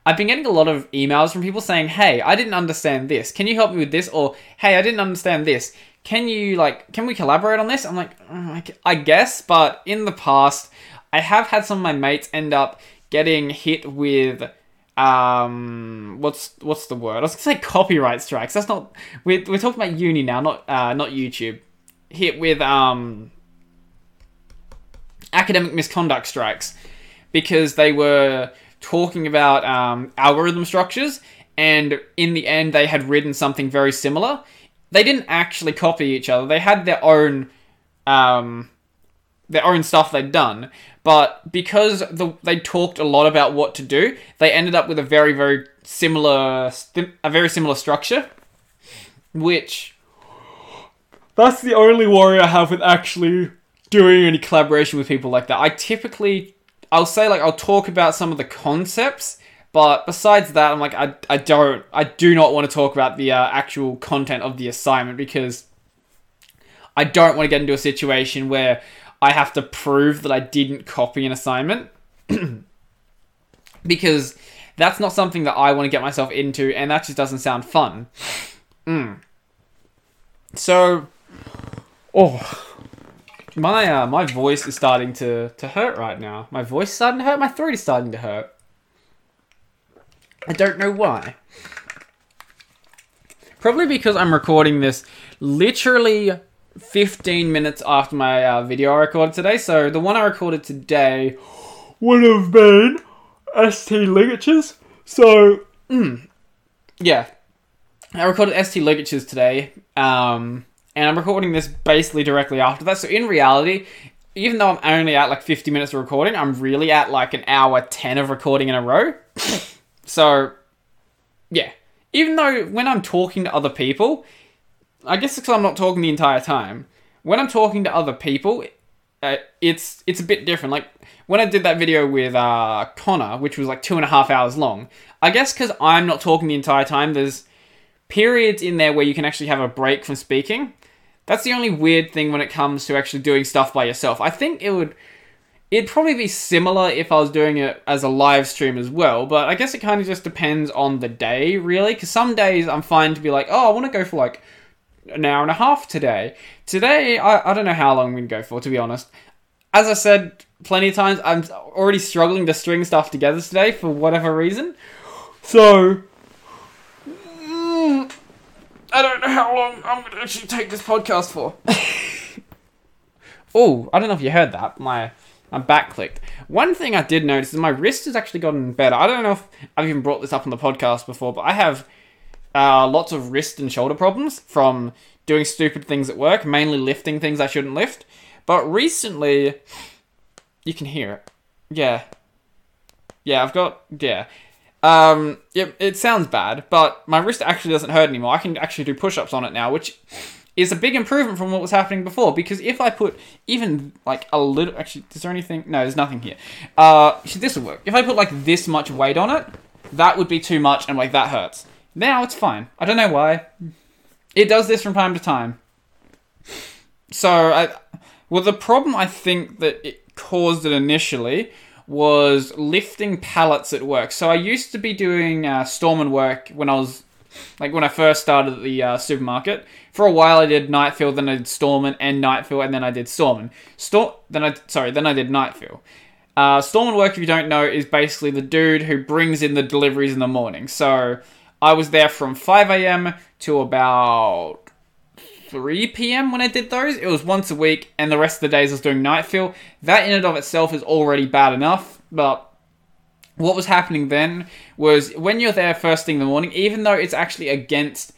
I've been getting a lot of emails from people saying, "Hey, I didn't understand this. Can you help me with this?" Or, "Hey, I didn't understand this. Can you like can we collaborate on this?" I'm like, "Mm, I guess, but in the past, I have had some of my mates end up getting hit with um what's what's the word? I was gonna say copyright strikes. That's not we're we're talking about uni now, not uh not YouTube. Hit with um academic misconduct strikes because they were talking about um, algorithm structures, and in the end, they had written something very similar. They didn't actually copy each other; they had their own um, their own stuff they'd done. But because the, they talked a lot about what to do, they ended up with a very very similar a very similar structure, which that's the only worry I have with actually doing any collaboration with people like that. I typically, I'll say like I'll talk about some of the concepts, but besides that, I'm like I, I don't, I do not want to talk about the uh, actual content of the assignment because I don't want to get into a situation where I have to prove that I didn't copy an assignment because that's not something that I want to get myself into, and that just doesn't sound fun. Mm. So, oh my uh, my voice is starting to, to hurt right now. My voice is starting to hurt. My throat is starting to hurt. I don't know why. Probably because I'm recording this literally 15 minutes after my uh, video I recorded today. So the one I recorded today would have been ST ligatures. So, mm, yeah. I recorded ST ligatures today. Um, and I'm recording this basically directly after that. So in reality, even though I'm only at like 50 minutes of recording, I'm really at like an hour 10 of recording in a row. so, yeah. Even though when I'm talking to other people, I guess because I'm not talking the entire time. When I'm talking to other people, uh, it's it's a bit different. Like when I did that video with uh, Connor, which was like two and a half hours long. I guess because I'm not talking the entire time, there's periods in there where you can actually have a break from speaking. That's the only weird thing when it comes to actually doing stuff by yourself. I think it would it'd probably be similar if I was doing it as a live stream as well, but I guess it kind of just depends on the day, really. Because some days I'm fine to be like, oh, I want to go for like an hour and a half today. Today, I, I don't know how long I'm going to go for, to be honest. As I said plenty of times, I'm already struggling to string stuff together today for whatever reason. So, mm, I don't know how long I'm going to actually take this podcast for. oh, I don't know if you heard that. My my back clicked. One thing I did notice is my wrist has actually gotten better. I don't know if I've even brought this up on the podcast before, but I have uh, lots of wrist and shoulder problems from doing stupid things at work, mainly lifting things I shouldn't lift. But recently, you can hear it. Yeah. Yeah, I've got. Yeah. Um, it, it sounds bad, but my wrist actually doesn't hurt anymore. I can actually do push ups on it now, which is a big improvement from what was happening before. Because if I put even like a little, actually, is there anything? No, there's nothing here. Uh, this would work. If I put like this much weight on it, that would be too much, and like that hurts. Now it's fine. I don't know why. It does this from time to time. So, I, well, the problem I think that it caused it initially was lifting pallets at work. So I used to be doing uh, and work when I was like when I first started at the uh, supermarket. For a while, I did night fill, then I did storeman and night fill, and then I did storeman. Store, then I sorry, then I did night fill. Uh, storeman work, if you don't know, is basically the dude who brings in the deliveries in the morning. So I was there from 5 a.m. to about 3 p.m. when I did those. It was once a week, and the rest of the days I was doing night fill. That in and of itself is already bad enough, but what was happening then was when you're there first thing in the morning, even though it's actually against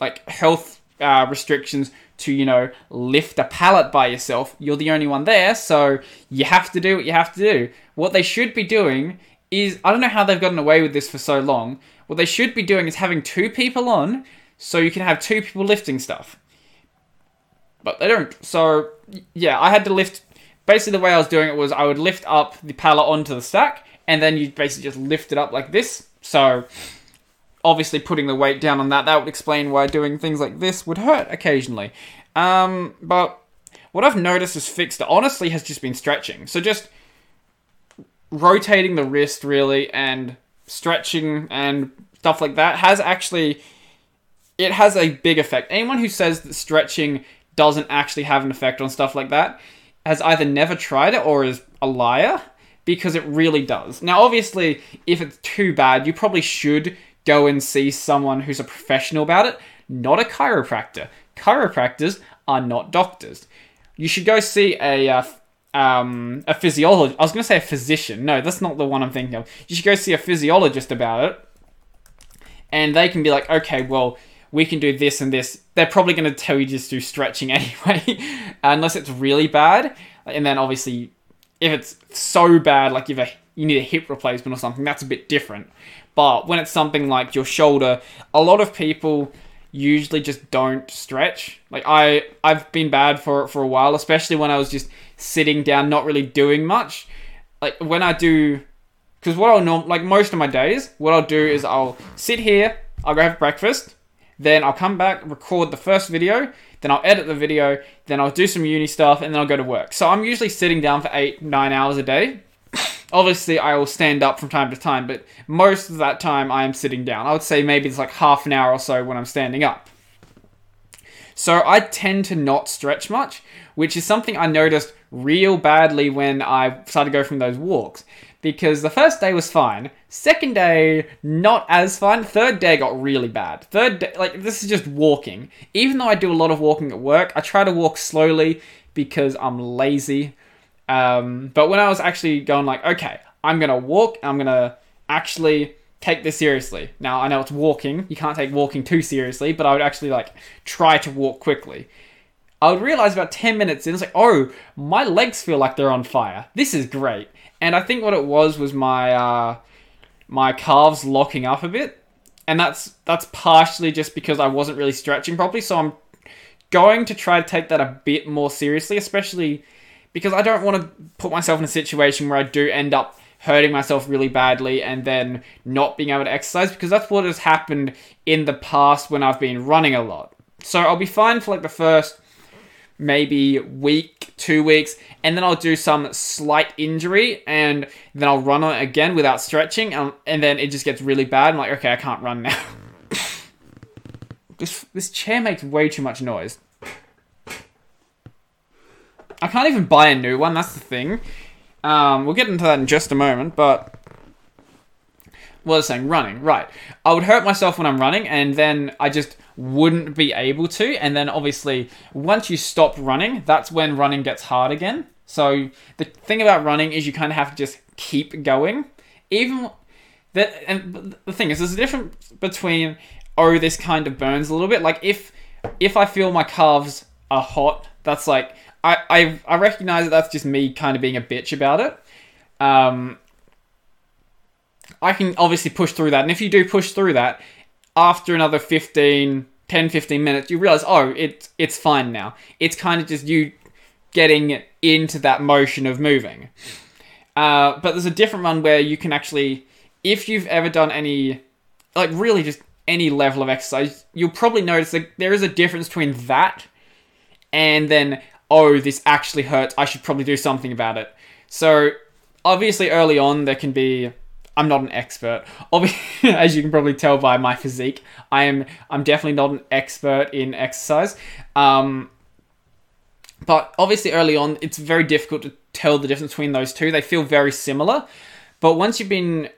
like health uh, restrictions to you know lift a pallet by yourself, you're the only one there, so you have to do what you have to do. What they should be doing is I don't know how they've gotten away with this for so long. What they should be doing is having two people on so you can have two people lifting stuff but they don't. So yeah, I had to lift. Basically, the way I was doing it was I would lift up the pallet onto the stack, and then you basically just lift it up like this. So obviously, putting the weight down on that that would explain why doing things like this would hurt occasionally. Um, but what I've noticed is fixed. Honestly, has just been stretching. So just rotating the wrist really and stretching and stuff like that has actually it has a big effect. Anyone who says that stretching doesn't actually have an effect on stuff like that has either never tried it or is a liar because it really does. Now, obviously, if it's too bad, you probably should go and see someone who's a professional about it, not a chiropractor. Chiropractors are not doctors. You should go see a uh, um, a physiologist. I was going to say a physician. No, that's not the one I'm thinking of. You should go see a physiologist about it, and they can be like, okay, well, we can do this and this. They're probably going to tell you just do stretching anyway, unless it's really bad. And then obviously, if it's so bad, like if a, you need a hip replacement or something, that's a bit different. But when it's something like your shoulder, a lot of people usually just don't stretch. Like I, I've been bad for it for a while, especially when I was just sitting down, not really doing much. Like when I do, because what I'll norm like most of my days, what I'll do is I'll sit here, I'll go have breakfast, then I'll come back, record the first video, then I'll edit the video, then I'll do some uni stuff, and then I'll go to work. So I'm usually sitting down for eight, nine hours a day. Obviously, I will stand up from time to time, but most of that time I am sitting down. I would say maybe it's like half an hour or so when I'm standing up. So I tend to not stretch much, which is something I noticed real badly when I started to go from those walks because the first day was fine. Second day, not as fine. Third day got really bad. Third day, like, this is just walking. Even though I do a lot of walking at work, I try to walk slowly because I'm lazy. Um, but when I was actually going, like, okay, I'm gonna walk, I'm gonna actually take this seriously. Now, I know it's walking, you can't take walking too seriously, but I would actually, like, try to walk quickly. I would realize about 10 minutes in, it's like, oh, my legs feel like they're on fire. This is great. And I think what it was was my uh, my calves locking up a bit, and that's that's partially just because I wasn't really stretching properly. So I'm going to try to take that a bit more seriously, especially because I don't want to put myself in a situation where I do end up hurting myself really badly and then not being able to exercise because that's what has happened in the past when I've been running a lot. So I'll be fine for like the first maybe week, two weeks, and then I'll do some slight injury, and then I'll run on it again without stretching, and, and then it just gets really bad. I'm like, okay, I can't run now. this this chair makes way too much noise. I can't even buy a new one. That's the thing. Um, we'll get into that in just a moment, but what I was saying, running, right. I would hurt myself when I'm running, and then I just wouldn't be able to. And then obviously, once you stop running, that's when running gets hard again. So the thing about running is you kind of have to just keep going. Even that, and the thing is, there's a difference between oh, this kind of burns a little bit. Like if if I feel my calves are hot, that's like I I, I recognize that that's just me kind of being a bitch about it. Um, I can obviously push through that. And if you do push through that, after another 15, 10, 15 minutes, you realize, oh, it, it's fine now. It's kind of just you getting into that motion of moving. Uh, but there's a different one where you can actually, if you've ever done any, like really just any level of exercise, you'll probably notice that there is a difference between that and then, oh, this actually hurts. I should probably do something about it. So, obviously, early on, there can be I'm not an expert. As you can probably tell by my physique, I am. I'm definitely not an expert in exercise. Um, but obviously, early on, it's very difficult to tell the difference between those two. They feel very similar, but once you've been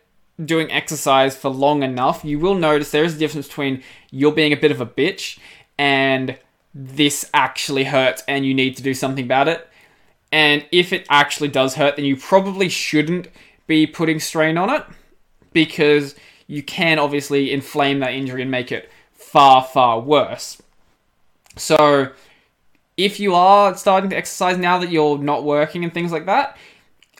doing exercise for long enough, you will notice there is a difference between you're being a bit of a bitch and this actually hurts and you need to do something about it. And if it actually does hurt, then you probably shouldn't be putting strain on it because you can obviously inflame that injury and make it far, far worse. So, if you are starting to exercise now that you're not working and things like that,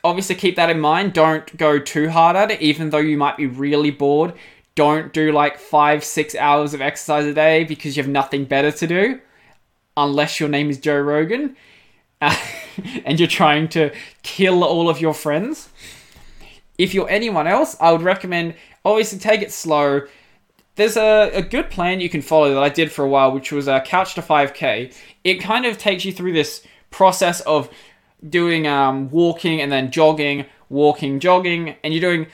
obviously keep that in mind. Don't go too hard at it, even though you might be really bored. Don't do like five, six hours of exercise a day because you have nothing better to do, unless your name is Joe Rogan and you're trying to kill all of your friends. If you're anyone else, I would recommend obviously take it slow. There's a, a good plan you can follow that I did for a while, which was a uh, Couch to 5K. It kind of takes you through this process of doing um, walking and then jogging, walking, jogging, and you're doing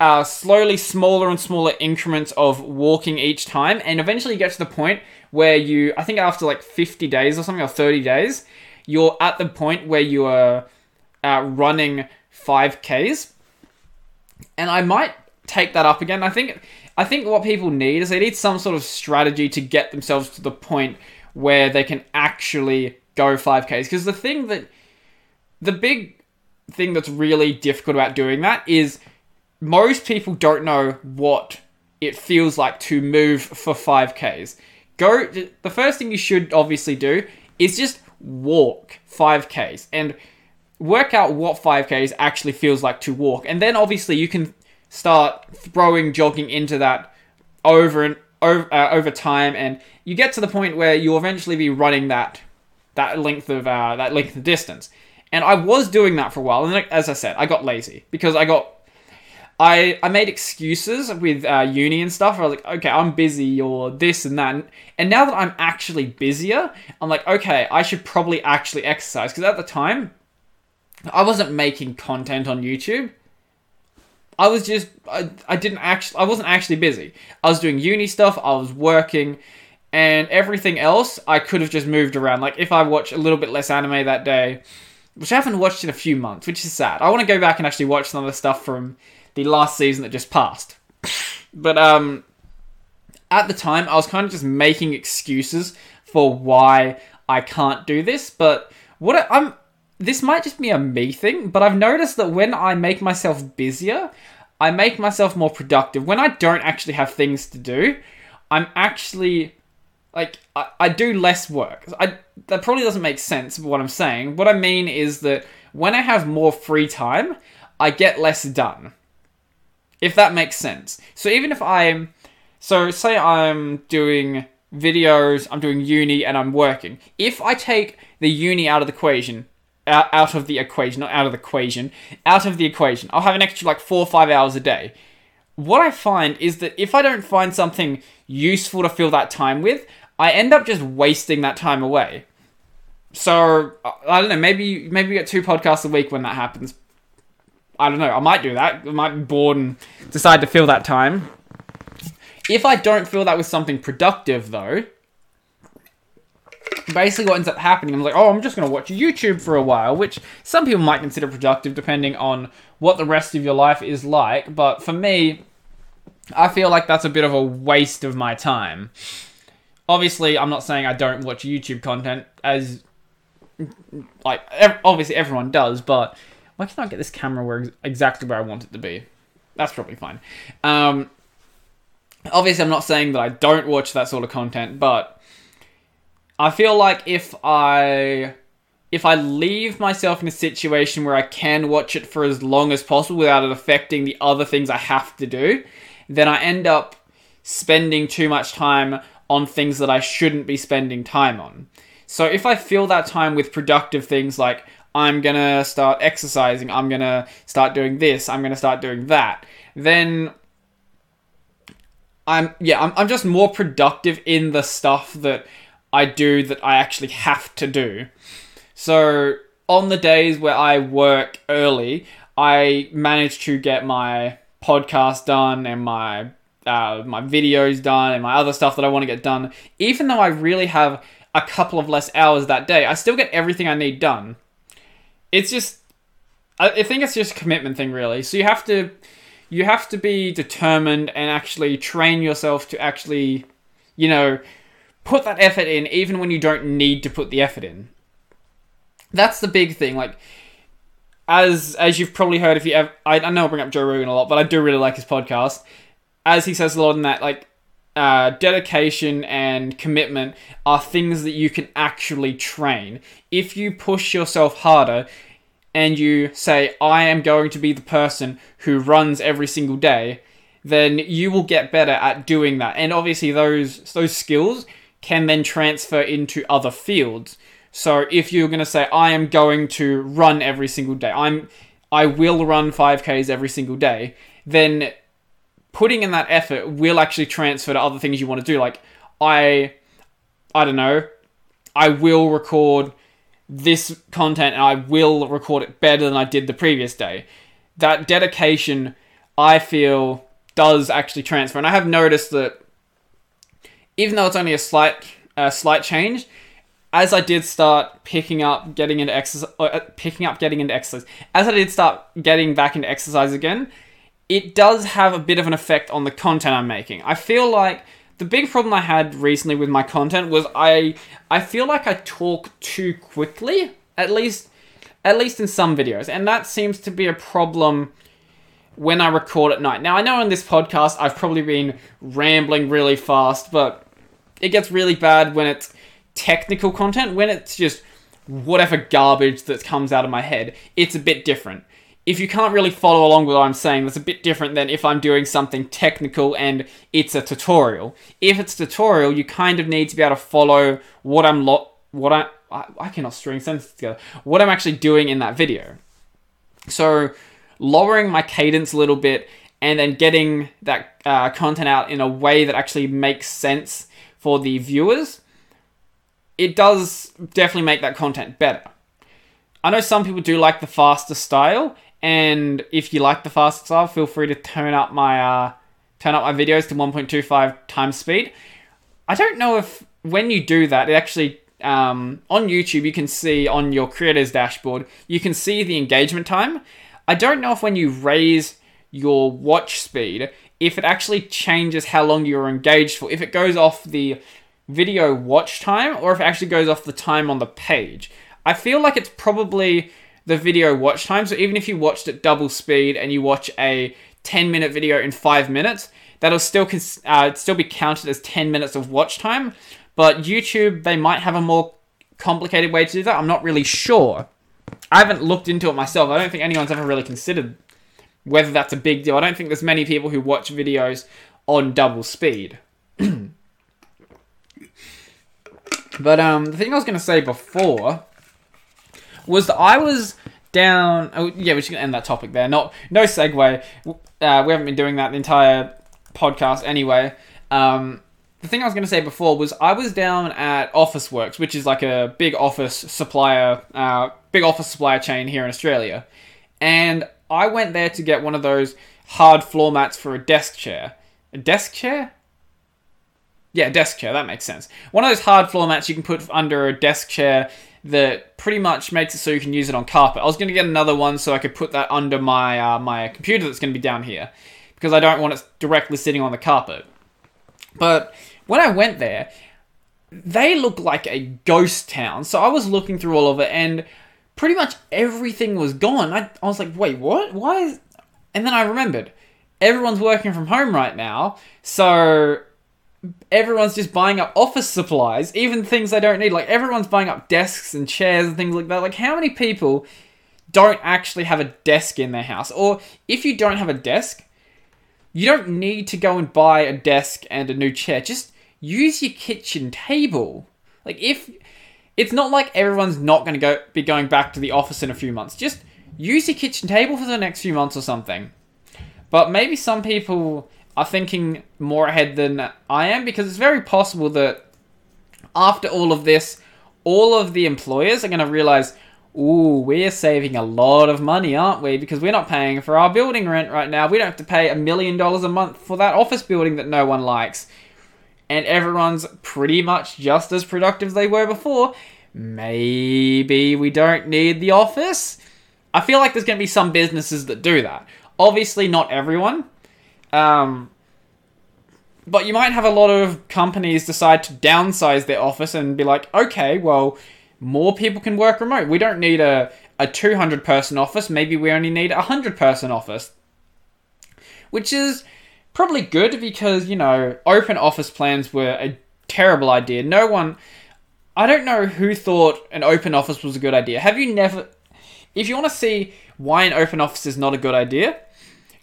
uh, slowly smaller and smaller increments of walking each time, and eventually you get to the point where you, I think after like 50 days or something, or 30 days, you're at the point where you are uh, running 5Ks. And I might take that up again. I think I think what people need is they need some sort of strategy to get themselves to the point where they can actually go 5Ks. Because the thing that the big thing that's really difficult about doing that is most people don't know what it feels like to move for 5Ks. Go the first thing you should obviously do is just walk 5Ks and work out what 5Ks actually feels like to walk. And then obviously you can start throwing jogging into that over and over, uh, over time and you get to the point where you'll eventually be running that that length of uh, that length of distance. And I was doing that for a while, and as I said, I got lazy because I got I I made excuses with uh, uni and stuff. I was like, okay, I'm busy or this and that. And now that I'm actually busier, I'm like, okay, I should probably actually exercise because at the time, I wasn't making content on YouTube. I was just I, I didn't actually I wasn't actually busy. I was doing uni stuff. I was working. And everything else, I could have just moved around. Like if I watch a little bit less anime that day, which I haven't watched in a few months, which is sad. I want to go back and actually watch some of the stuff from the last season that just passed. But um, at the time, I was kind of just making excuses for why I can't do this. But what I, I'm this might just be a me thing, but I've noticed that when I make myself busier, I make myself more productive. When I don't actually have things to do, I'm actually like I, I do less work. I that probably doesn't make sense what I'm saying. What I mean is that when I have more free time, I get less done. If that makes sense. So even if I'm so say I'm doing videos, I'm doing uni and I'm working. If I take the uni out of the equation, out, out of the equation, not out of the equation, out of the equation, I'll have an extra like 4 or 5 hours a day. What I find is that if I don't find something useful to fill that time with, I end up just wasting that time away. So I don't know. Maybe maybe we get two podcasts a week when that happens. I don't know. I might do that. I might be bored and decide to fill that time. If I don't fill that with something productive, though, basically what ends up happening, I'm like, oh, I'm just going to watch YouTube for a while, which some people might consider productive depending on what the rest of your life is like. But for me, I feel like that's a bit of a waste of my time. Obviously, I'm not saying I don't watch YouTube content, as like obviously everyone does, but why can't I get this camera where exactly where I want it to be? That's probably fine. Um, obviously, I'm not saying that I don't watch that sort of content, but I feel like if I if I leave myself in a situation where I can watch it for as long as possible without it affecting the other things I have to do, then I end up spending too much time on things that I shouldn't be spending time on. So if I fill that time with productive things like I'm gonna start exercising, I'm gonna start doing this, I'm gonna start doing that, then I'm yeah, I'm, I'm just more productive in the stuff that I do that I actually have to do. So on the days where I work early, I manage to get my podcast done and my uh, my videos done and my other stuff that I want to get done. Even though I really have a couple of less hours that day, I still get everything I need done it's just I think it's just a commitment thing really. So you have to you have to be determined and actually train yourself to actually, you know, put that effort in even when you don't need to put the effort in. That's the big thing. Like as as you've probably heard if you ever, I, I know I bring up Joe Rogan a lot, but I do really like his podcast. As he says a lot in that, like uh, dedication and commitment are things that you can actually train. If you push yourself harder and you say, I am going to be the person who runs every single day, then you will get better at doing that. And obviously, those, those skills can then transfer into other fields. So if you're going to say, I am going to run every single day, I'm, I will run 5Ks every single day, then putting in that effort will actually transfer to other things you want to do. Like, I, I don't know, I will record this content and I will record it better than I did the previous day. That dedication I feel does actually transfer. And I have noticed that even though it's only a slight slight change, as I did start picking up getting into exercise, uh, picking up getting into exercise, as I did start getting back into exercise again, it does have a bit of an effect on the content I'm making. I feel like the big problem I had recently with my content was I I feel like I talk too quickly, at least at least in some videos, and that seems to be a problem when I record at night. Now I know in this podcast I've probably been rambling really fast, but it gets really bad when it's technical content. When it's just whatever garbage that comes out of my head, it's a bit different if you can't really follow along with what I'm saying, that's a bit different than if I'm doing something technical and it's a tutorial. If it's tutorial, you kind of need to be able to follow what I'm lo- what I, I I cannot string sentences together. What I'm actually doing in that video. So lowering my cadence a little bit and then getting that uh, content out in a way that actually makes sense for the viewers, it does definitely make that content better. I know some people do like the faster style, and if you like the fast style, feel free to turn up my uh, turn up my videos to 1.25 times speed. I don't know if when you do that, it actually um, on YouTube you can see on your creator's dashboard you can see the engagement time. I don't know if when you raise your watch speed, if it actually changes how long you're engaged for, if it goes off the video watch time or if it actually goes off the time on the page. I feel like it's probably the video watch time. So even if you watched at double speed and you watch a 10 minute video in five minutes, that'll still uh, still be counted as 10 minutes of watch time. But YouTube, they might have a more complicated way to do that. I'm not really sure. I haven't looked into it myself. I don't think anyone's ever really considered whether that's a big deal. I don't think there's many people who watch videos on double speed. but um, the thing I was going to say before was that I was down. Oh, yeah, we're just gonna end that topic there. Not no segue. Uh, we haven't been doing that the entire podcast anyway. Um, the thing I was going to say before was I was down at Officeworks, which is like a big office supplier, uh, big office supplier chain here in Australia, and I went there to get one of those hard floor mats for a desk chair. A desk chair? Yeah, desk chair. That makes sense. One of those hard floor mats you can put under a desk chair that pretty much makes it so you can use it on carpet. I was going to get another one so I could put that under my uh, my computer that's going to be down here because I don't want it directly sitting on the carpet. But when I went there, they looked like a ghost town. So I was looking through all of it and pretty much everything was gone. I, I was like, wait, what? Why is. And then I remembered everyone's working from home right now. So everyone's just buying up office supplies, even things they don't need. Like everyone's buying up desks and chairs and things like that. Like how many people don't actually have a desk in their house? Or if you don't have a desk, you don't need to go and buy a desk and a new chair. Just use your kitchen table. Like if it's not like everyone's not going to go be going back to the office in a few months. Just use your kitchen table for the next few months or something. But maybe some people are thinking more ahead than I am because it's very possible that after all of this, all of the employers are going to realize, ooh, we're saving a lot of money, aren't we? Because we're not paying for our building rent right now. We don't have to pay a million dollars a month for that office building that no one likes. And everyone's pretty much just as productive as they were before. Maybe we don't need the office. I feel like there's going to be some businesses that do that. Obviously, not everyone. Um, but you might have a lot of companies decide to downsize their office and be like, okay, well, more people can work remote. We don't need a, a 200 person office. Maybe we only need a 100 person office. Which is probably good because, you know, open office plans were a terrible idea. No one. I don't know who thought an open office was a good idea. Have you never. If you want to see why an open office is not a good idea,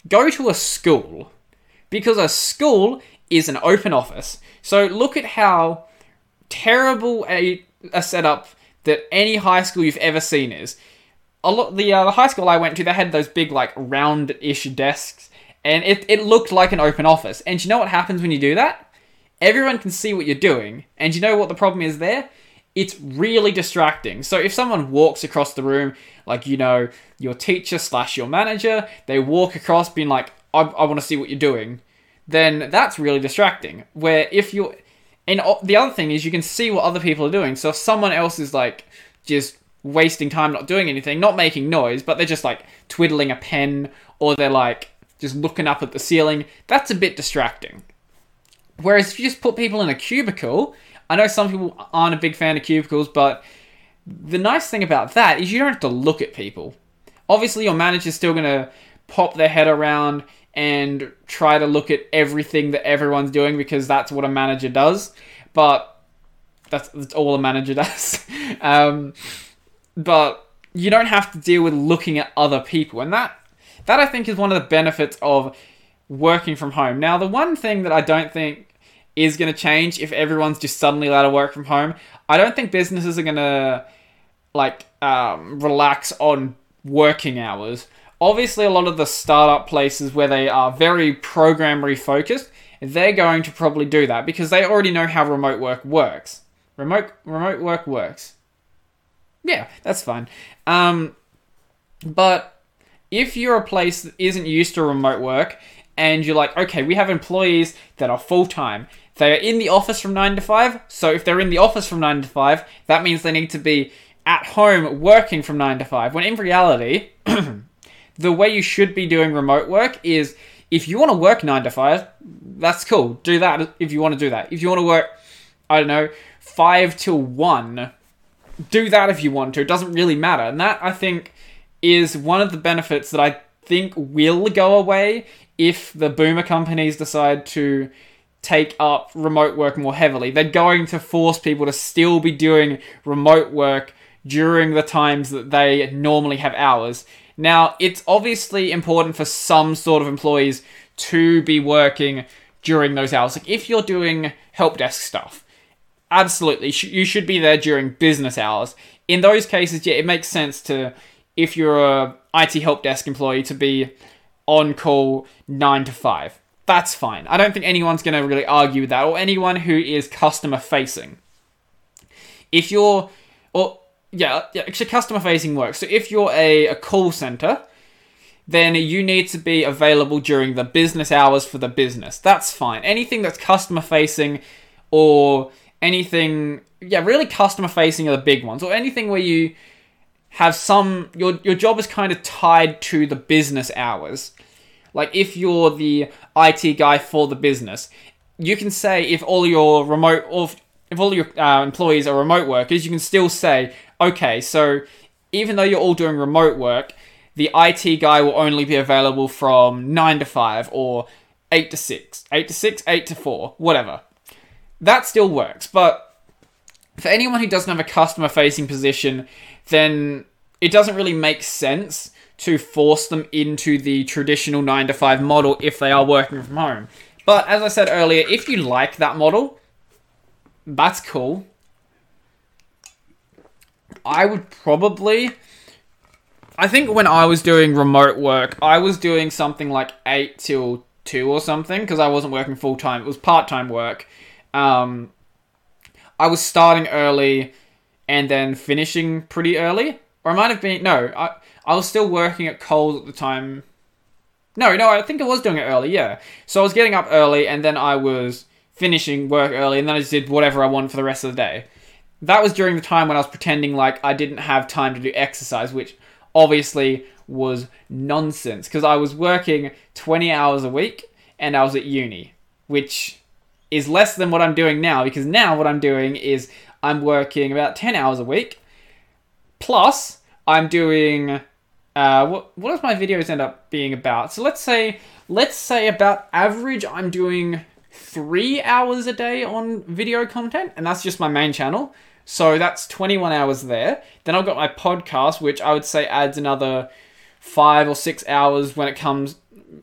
go to a school because a school is an open office. So look at how terrible a, a setup that any high school you've ever seen is. A lot the uh, the high school I went to, they had those big like round-ish desks, and it it looked like an open office. And you know what happens when you do that? Everyone can see what you're doing, and you know what the problem is there? It's really distracting. So if someone walks across the room, like you know your teacher slash your manager, they walk across being like, I, I want to see what you're doing, then that's really distracting. Where if you're, and the other thing is you can see what other people are doing. So if someone else is like just wasting time not doing anything, not making noise, but they're just like twiddling a pen or they're like just looking up at the ceiling, that's a bit distracting. Whereas if you just put people in a cubicle, I know some people aren't a big fan of cubicles, but the nice thing about that is you don't have to look at people. Obviously, your manager's still going to pop their head around and try to look at everything that everyone's doing because that's what a manager does. But that's, that's all a manager does. um, but you don't have to deal with looking at other people, and that that I think is one of the benefits of working from home. Now, the one thing that I don't think is going to change if everyone's just suddenly allowed to work from home, I don't think businesses are going to like um, relax on working hours. Obviously, a lot of the startup places where they are very programmery focused, they're going to probably do that because they already know how remote work works. Remote remote work works. Yeah, that's fine. Um, but if you're a place that isn't used to remote work and you're like, okay, we have employees that are full time. They are in the office from 9 to 5. So if they're in the office from 9 to 5, that means they need to be at home working from 9 to 5. When in reality, the way you should be doing remote work is if you want to work 9 to 5, that's cool. Do that if you want to do that. If you want to work, I don't know, 5 till 1, do that if you want to. It doesn't really matter. And that, I think, is one of the benefits that I think will go away if the boomer companies decide to take up remote work more heavily. They're going to force people to still be doing remote work during the times that they normally have hours. Now, it's obviously important for some sort of employees to be working during those hours. Like if you're doing help desk stuff, absolutely, you should be there during business hours. In those cases, yeah, it makes sense to, if you're a IT help desk employee, to be on call nine to five. That's fine. I don't think anyone's going to really argue with that, or anyone who is customer facing. If you're, or yeah, yeah, actually, customer facing works. So if you're a, a call center, then you need to be available during the business hours for the business. That's fine. Anything that's customer facing or anything, yeah, really customer facing are the big ones, or anything where you have some your your job is kind of tied to the business hours. Like if you're the IT guy for the business, you can say if all your remote or if all your uh, employees are remote workers, you can still say, okay, so even though you're all doing remote work, the IT guy will only be available from 9 to 5 or 8 to 6, 8 to 6, 8 to 4, whatever that still works. But for anyone who doesn't have a customer facing position, then it doesn't really make sense to force them into the traditional 9 to 5 model if they are working from home. But as I said earlier, if you like that model, that's cool. I would probably. I think when I was doing remote work, I was doing something like 8 till 2 or something because I wasn't working full time. It was part time work. Um, I was starting early and then finishing pretty early, or I might have been no, I I was still working at Coles at the time. No, no, I think I was doing it early. Yeah, so I was getting up early and then I was finishing work early and then I just did whatever I wanted for the rest of the day. That was during the time when I was pretending like I didn't have time to do exercise, which obviously was nonsense because I was working 20 hours a week and I was at uni, which is less than what I'm doing now because now what I'm doing is I'm working about 10 hours a week plus I'm doing uh, what what does my videos end up being about? So let's say let's say about average I'm doing 3 hours a day on video content and that's just my main channel. So that's 21 hours there. Then I've got my podcast which I would say adds another 5 or 6 hours when it comes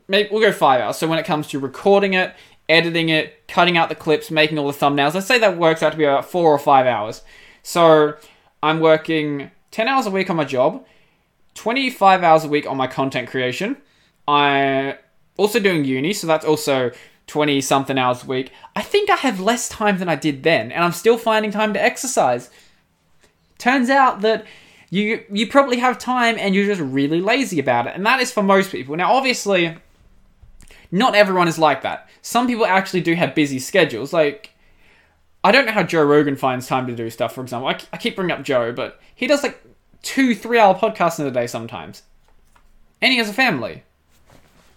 maybe we'll go 5 hours. So when it comes to recording it editing it, cutting out the clips, making all the thumbnails. Let's say that works out to be about four or five hours. So I'm working 10 hours a week on my job, 25 hours a week on my content creation. I also doing uni, so that's also 20 something hours a week. I think I have less time than I did then, and I'm still finding time to exercise. Turns out that you you probably have time and you're just really lazy about it, and that is for most people. Now, obviously, not everyone is like that. Some people actually do have busy schedules. Like, I don't know how Joe Rogan finds time to do stuff, for example. I, I keep bringing up Joe, but he does like two, three hour podcasts in a day sometimes. And he has a family.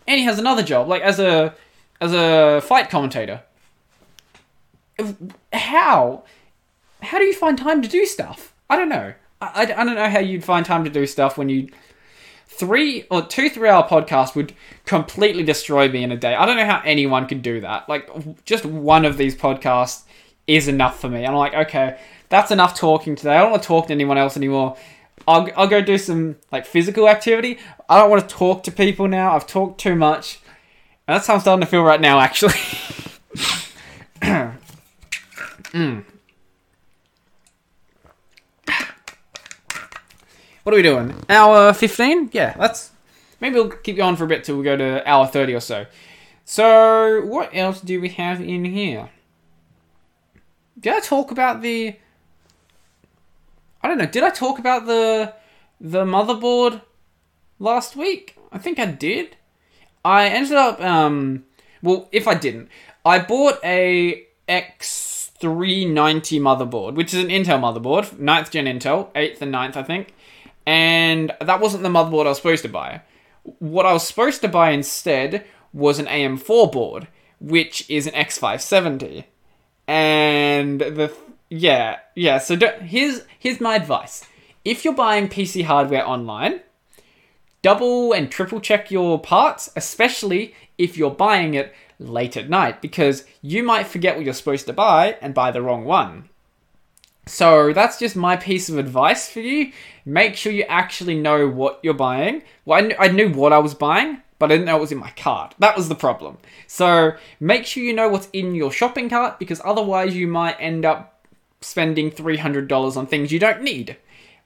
And he has another job, like as a as a fight commentator. How? How do you find time to do stuff? I don't know. I, I, I don't know how you'd find time to do stuff when you three or two three hour podcasts would completely destroy me in a day. I don't know how anyone could do that. Like just one of these podcasts is enough for me. I'm like, okay, that's enough talking today. I don't want to talk to anyone else anymore. I'll, I'll go do some like physical activity. I don't want to talk to people now. I've talked too much. And that's how I'm starting to feel right now, actually. mm. What are we doing? Hour 15? Yeah, that's. Maybe we'll keep going for a bit till we go to hour 30 or so. So, what else do we have in here? Did I talk about the. I don't know, did I talk about the the motherboard last week? I think I did. I ended up um well, if I didn't, I bought a X390 motherboard, which is an Intel motherboard, 9th gen Intel, 8th and 9th, I think and that wasn't the motherboard I was supposed to buy. What I was supposed to buy instead was an AM4 board, which is an X570. And the yeah, yeah, so here's here's my advice. If you're buying PC hardware online, double and triple check your parts, especially if you're buying it late at night because you might forget what you're supposed to buy and buy the wrong one. So that's just my piece of advice for you. Make sure you actually know what you're buying. Well, I, kn- I knew what I was buying, but I didn't know it was in my cart. That was the problem. So make sure you know what's in your shopping cart because otherwise you might end up spending $300 on things you don't need.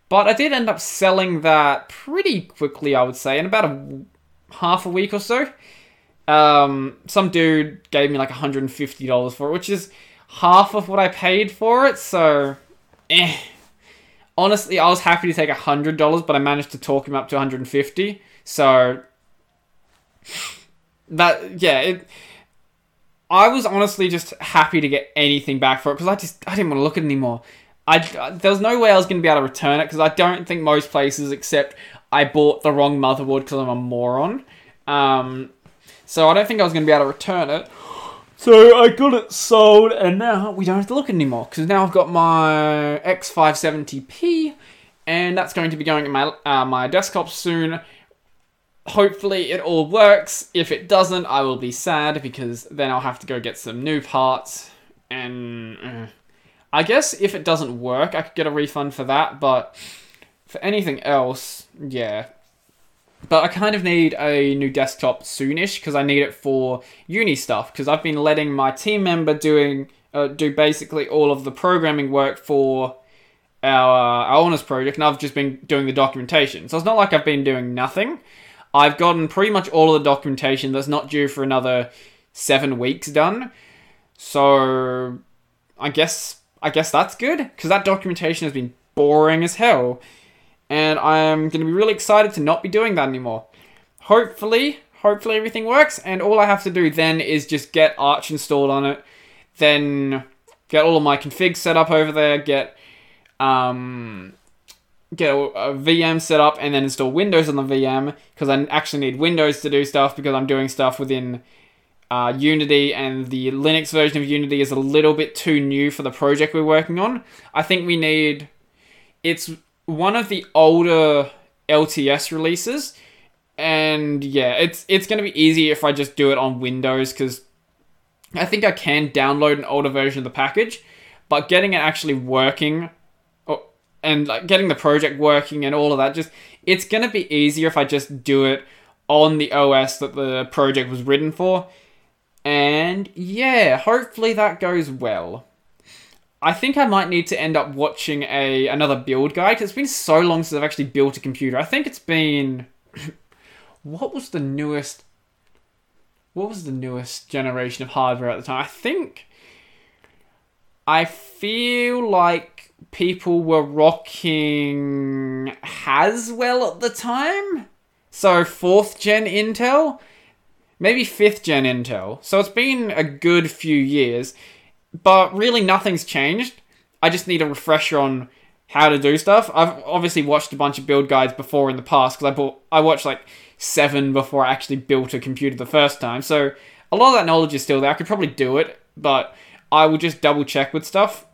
But I did end up selling that pretty quickly, I would say, in about a half a week or so. Um, some dude gave me like $150 for it, which is half of what I paid for it, so eh. Honestly, I was happy to take hundred dollars, but I managed to talk him up to 150. So that yeah, it, I was honestly just happy to get anything back for it because I just I didn't want to look at it anymore. I, there was no way I was going to be able to return it because I don't think most places accept I bought the wrong motherboard because I'm a moron. Um, so I don't think I was going to be able to return it. So I got it sold, and now we don't have to look anymore because now I've got my X570p, and that's going to be going in my uh, my desktop soon. Hopefully, it all works. If it doesn't, I will be sad because then I'll have to go get some new parts. And uh, I guess if it doesn't work, I could get a refund for that. But for anything else, yeah, but I kind of need a new desktop soonish because I need it for uni stuff. Because I've been letting my team member doing uh, do basically all of the programming work for our, our honors project, and I've just been doing the documentation. So it's not like I've been doing nothing. I've gotten pretty much all of the documentation that's not due for another seven weeks done. So I guess I guess that's good because that documentation has been boring as hell and I'm going to be really excited to not be doing that anymore. Hopefully, hopefully everything works, and all I have to do then is just get Arch installed on it, then get all of my configs set up over there, get um, get a, a VM set up, and then install Windows on the VM because I actually need Windows to do stuff because I'm doing stuff within. Uh, Unity and the Linux version of Unity is a little bit too new for the project we're working on. I think we need it's one of the older LTS releases, and yeah, it's it's gonna be easy if I just do it on Windows because I think I can download an older version of the package, but getting it actually working, oh, and like getting the project working and all of that, just it's gonna be easier if I just do it on the OS that the project was written for. And yeah, hopefully that goes well. I think I might need to end up watching a another build guide because it's been so long since I've actually built a computer. I think it's been what was the newest what was the newest generation of hardware at the time? I think I feel like people were rocking Haswell at the time. So fourth gen Intel. maybe fifth gen Intel. So it's been a good few years, but really nothing's changed. I just need a refresher on how to do stuff. I've obviously watched a bunch of build guides before in the past because I bought I watched like seven before I actually built a computer the first time. So a lot of that knowledge is still there. I could probably do it, but I will just double check with stuff.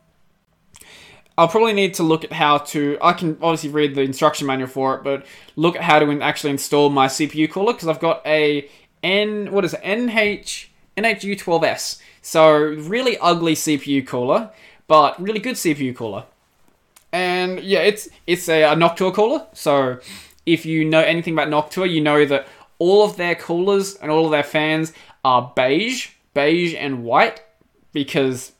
I'll probably need to look at how to. I can obviously read the instruction manual for it, but look at how to actually install my CPU cooler because I've got a N. What is it? NH NHU12S. So really ugly CPU cooler, but really good CPU cooler. And yeah, it's it's a, a Noctua cooler. So if you know anything about Noctua, you know that all of their coolers and all of their fans are beige, beige and white because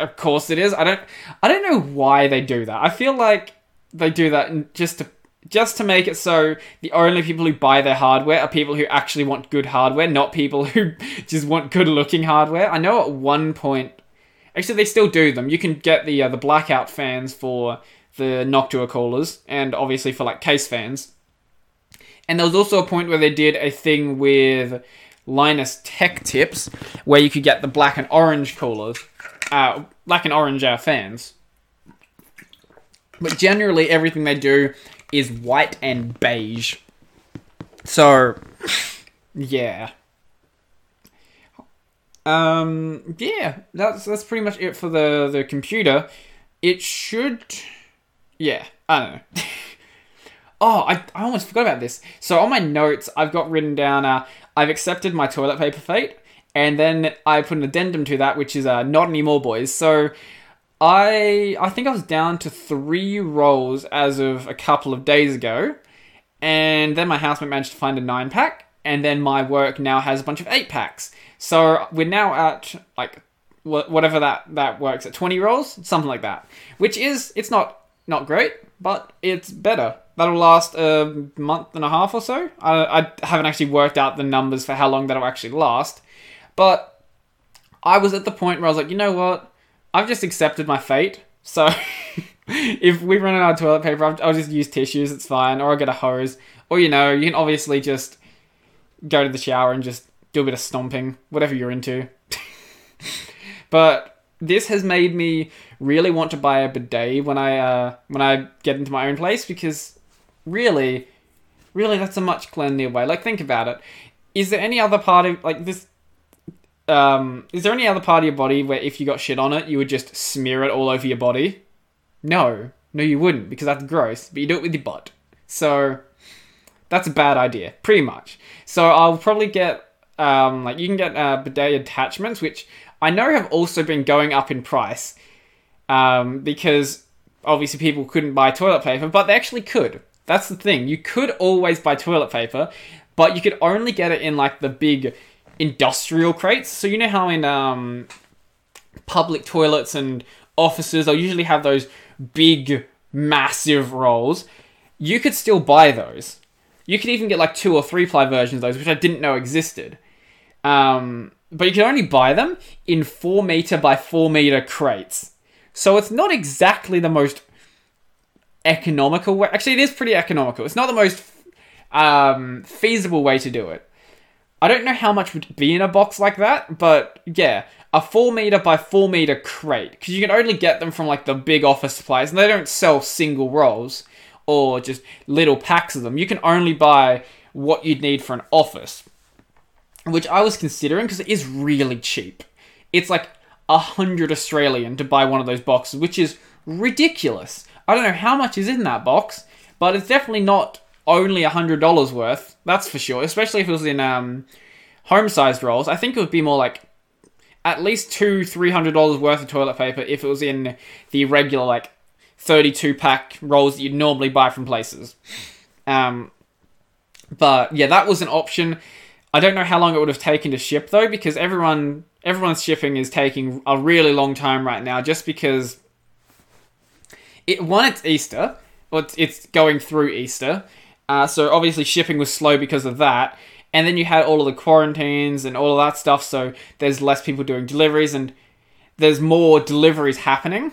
of course it is. I don't I don't know why they do that. I feel like they do that just to just to make it so the only people who buy their hardware are people who actually want good hardware, not people who just want good looking hardware. I know at one point actually they still do them. You can get the uh, the blackout fans for the Noctua coolers and obviously for like case fans. And there was also a point where they did a thing with Linus Tech Tips where you could get the black and orange coolers uh, black and orange uh, fans. But generally, everything they do is white and beige. So, yeah. Um, yeah, that's that's pretty much it for the the computer. It should, yeah, I don't know. oh, I, I almost forgot about this. So on my notes, I've got written down. Uh, I've accepted my toilet paper fate and then I put an addendum to that, which is uh, not anymore, boys. So I I think I was down to three rolls as of a couple of days ago, and then my housemate managed to find a nine pack, and then my work now has a bunch of eight packs. So we're now at like whatever that that works at 20 rolls something like that which is it's not not great but it's better that'll last a month and a half or so I, I haven't actually worked out the numbers for how long that'll actually last but I was at the point where I was like, you know what? I've just accepted my fate. So if we run out of toilet paper, I'll just use tissues. It's fine. Or I'll get a hose. Or, you know, you can obviously just go to the shower and just do a bit of stomping, whatever you're into. but this has made me really want to buy a bidet when I uh, when I get into my own place because really, really that's a much cleanlier way. Like think about it. Is there any other part of like this? Um, is there any other part of your body where if you got shit on it, you would just smear it all over your body? No, no, you wouldn't because that's gross. But you do it with your butt, so that's a bad idea, pretty much. So I'll probably get um, like you can get uh, bidet attachments, which I know have also been going up in price um, because obviously people couldn't buy toilet paper, but they actually could. That's the thing. You could always buy toilet paper, but you could only get it in like the big industrial crates. So you know how in um, public toilets and offices, they'll usually have those big, massive rolls. You could still buy those. You could even get like two or three ply versions of those, which I didn't know existed. Um, but you can only buy them in four meter by four meter crates. So it's not exactly the most economical way. Actually, it is pretty economical. It's not the most um, feasible way to do it. I don't know how much would be in a box like that, but yeah, a 4 meter by 4 meter crate. Because you can only get them from like the big office supplies, and they don't sell single rolls or just little packs of them. You can only buy what you'd need for an office, which I was considering because it is really cheap. It's like a hundred Australian to buy one of those boxes, which is ridiculous. I don't know how much is in that box, but it's definitely not only a hundred dollars worth. That's for sure. Especially if it was in um, home-sized rolls. I think it would be more like at least two, three hundred dollars worth of toilet paper if it was in the regular like thirty-two pack rolls that you'd normally buy from places. Um, but yeah, that was an option. I don't know how long it would have taken to ship though, because everyone everyone's shipping is taking a really long time right now, just because it one it's Easter, it's, it's going through Easter, uh, so obviously shipping was slow because of that. And then you had all of the quarantines and all of that stuff. So there's less people doing deliveries and there's more deliveries happening.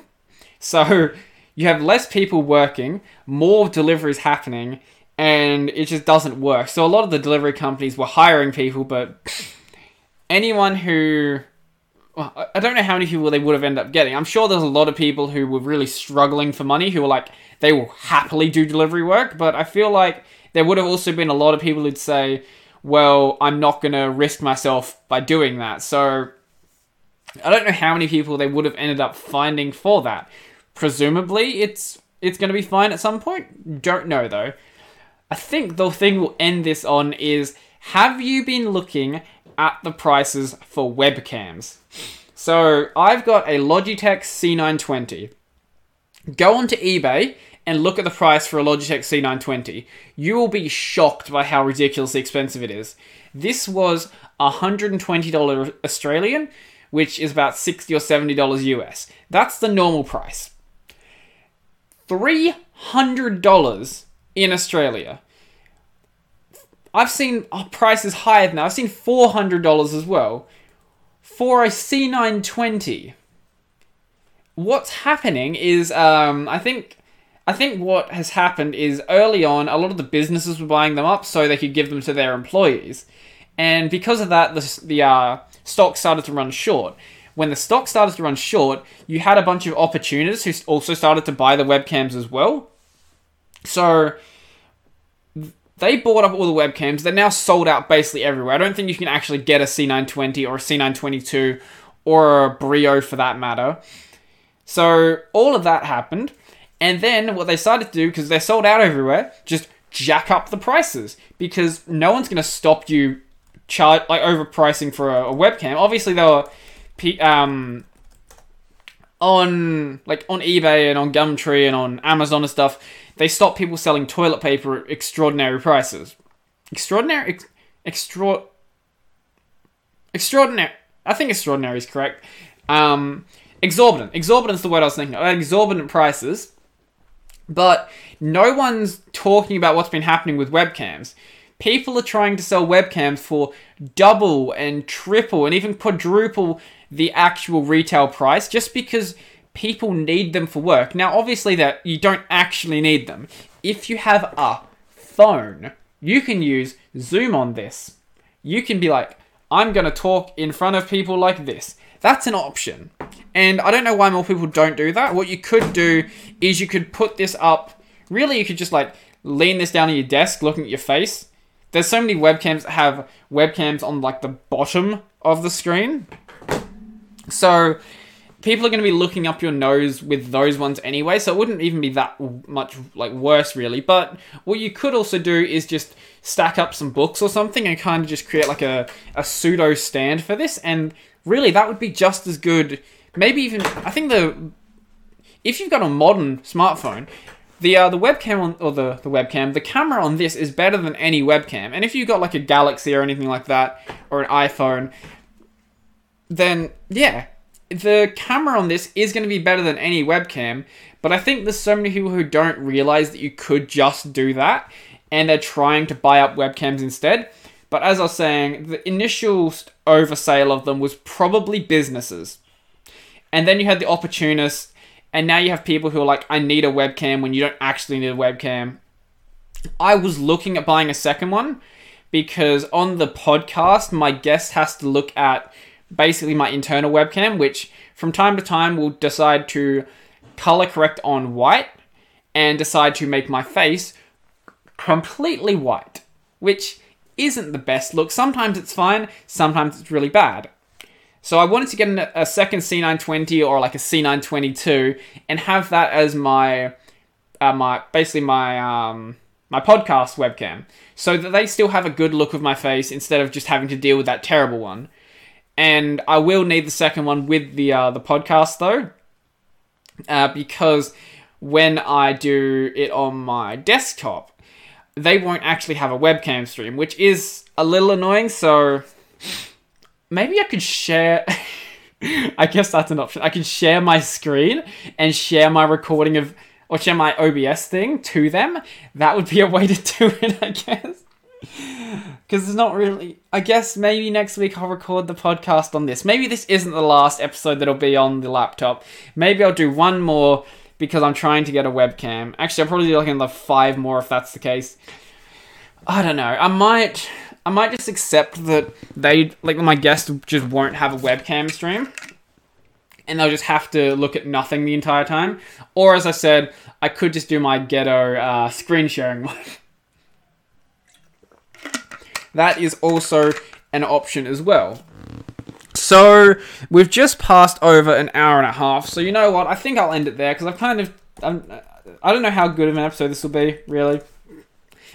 So you have less people working, more deliveries happening, and it just doesn't work. So a lot of the delivery companies were hiring people, but anyone who well, I don't know how many people they would have ended up getting. I'm sure there's a lot of people who were really struggling for money who were like they will happily do delivery work, but I feel like there would have also been a lot of people who'd say, "Well, I'm not going to risk myself by doing that." So I don't know how many people they would have ended up finding for that. Presumably, it's it's going to be fine at some point. Don't know though. I think the thing we'll end this on is have you been looking at the prices for webcams? So I've got a Logitech C920. Go onto eBay and look at the price for a Logitech C920. You will be shocked by how ridiculously expensive it is. This was $120 Australian, which is about 60 or $70 US. That's the normal price. $300 in Australia. I've seen oh, prices higher than that. I've seen $400 as well for a C920. What's happening is, um, I think, I think what has happened is early on, a lot of the businesses were buying them up so they could give them to their employees, and because of that, the the uh, stock started to run short. When the stock started to run short, you had a bunch of opportunists who also started to buy the webcams as well. So they bought up all the webcams. They're now sold out basically everywhere. I don't think you can actually get a C920 or a C922 or a Brio for that matter. So all of that happened. And then what they started to do, because they're sold out everywhere, just jack up the prices. Because no one's going to stop you charge like overpricing for a, a webcam. Obviously, they were um, on like on eBay and on Gumtree and on Amazon and stuff they stopped people selling toilet paper at extraordinary prices. Extraordinary, ex, extra, extraordinary. I think extraordinary is correct. Um, exorbitant. Exorbitant is the word I was thinking. Of. Exorbitant prices, but no one's talking about what's been happening with webcams. People are trying to sell webcams for double and triple and even quadruple the actual retail price just because people need them for work. Now, obviously, that you don't actually need them. If you have a phone, you can use Zoom on this. You can be like, I'm going to talk in front of people like this. That's an option. And I don't know why more people don't do that. What you could do is you could put this up. Really, you could just like lean this down on your desk, looking at your face. There's so many webcams that have webcams on like the bottom of the screen. So people are going to be looking up your nose with those ones anyway, so it wouldn't even be that much like worse really. But what you could also do is just stack up some books or something and kind of just create like a, a pseudo stand for this, and really that would be just as good. Maybe even I think the if you've got a modern smartphone, the uh, the webcam on, or the the webcam, the camera on this is better than any webcam. And if you've got like a Galaxy or anything like that, or an iPhone, then yeah, the camera on this is going to be better than any webcam, but I think there's so many people who don't realize that you could just do that and they're trying to buy up webcams instead. But as I was saying, the initial oversale of them was probably businesses. And then you had the opportunists, and now you have people who are like, I need a webcam when you don't actually need a webcam. I was looking at buying a second one because on the podcast, my guest has to look at basically my internal webcam, which from time to time will decide to color correct on white and decide to make my face completely white, which isn't the best look. Sometimes it's fine, sometimes it's really bad. So I wanted to get a second C920 or like a C922 and have that as my uh, my basically my um my podcast webcam so that they still have a good look of my face instead of just having to deal with that terrible one and I will need the second one with the uh, the podcast though, uh, because when I do it on my desktop, they won't actually have a webcam stream, which is a little annoying. So maybe I could share. I guess that's an option. I could share my screen and share my recording of or share my OBS thing to them. That would be a way to do it, I guess because it's not really. I guess maybe next week I'll record the podcast on this. Maybe this isn't the last episode that'll be on the laptop. Maybe I'll do one more because I'm trying to get a webcam. Actually, I'll probably do like another five more if that's the case. I don't know. I might I might just accept that they like my guests just won't have a webcam stream. And they'll just have to look at nothing the entire time. Or as I said, I could just do my ghetto uh, screen sharing one. That is also an option as well. So we've just passed over an hour and a half. So you know what? I think I'll end it there because I've kind of I'm, I don't know how good of an episode this will be. Really,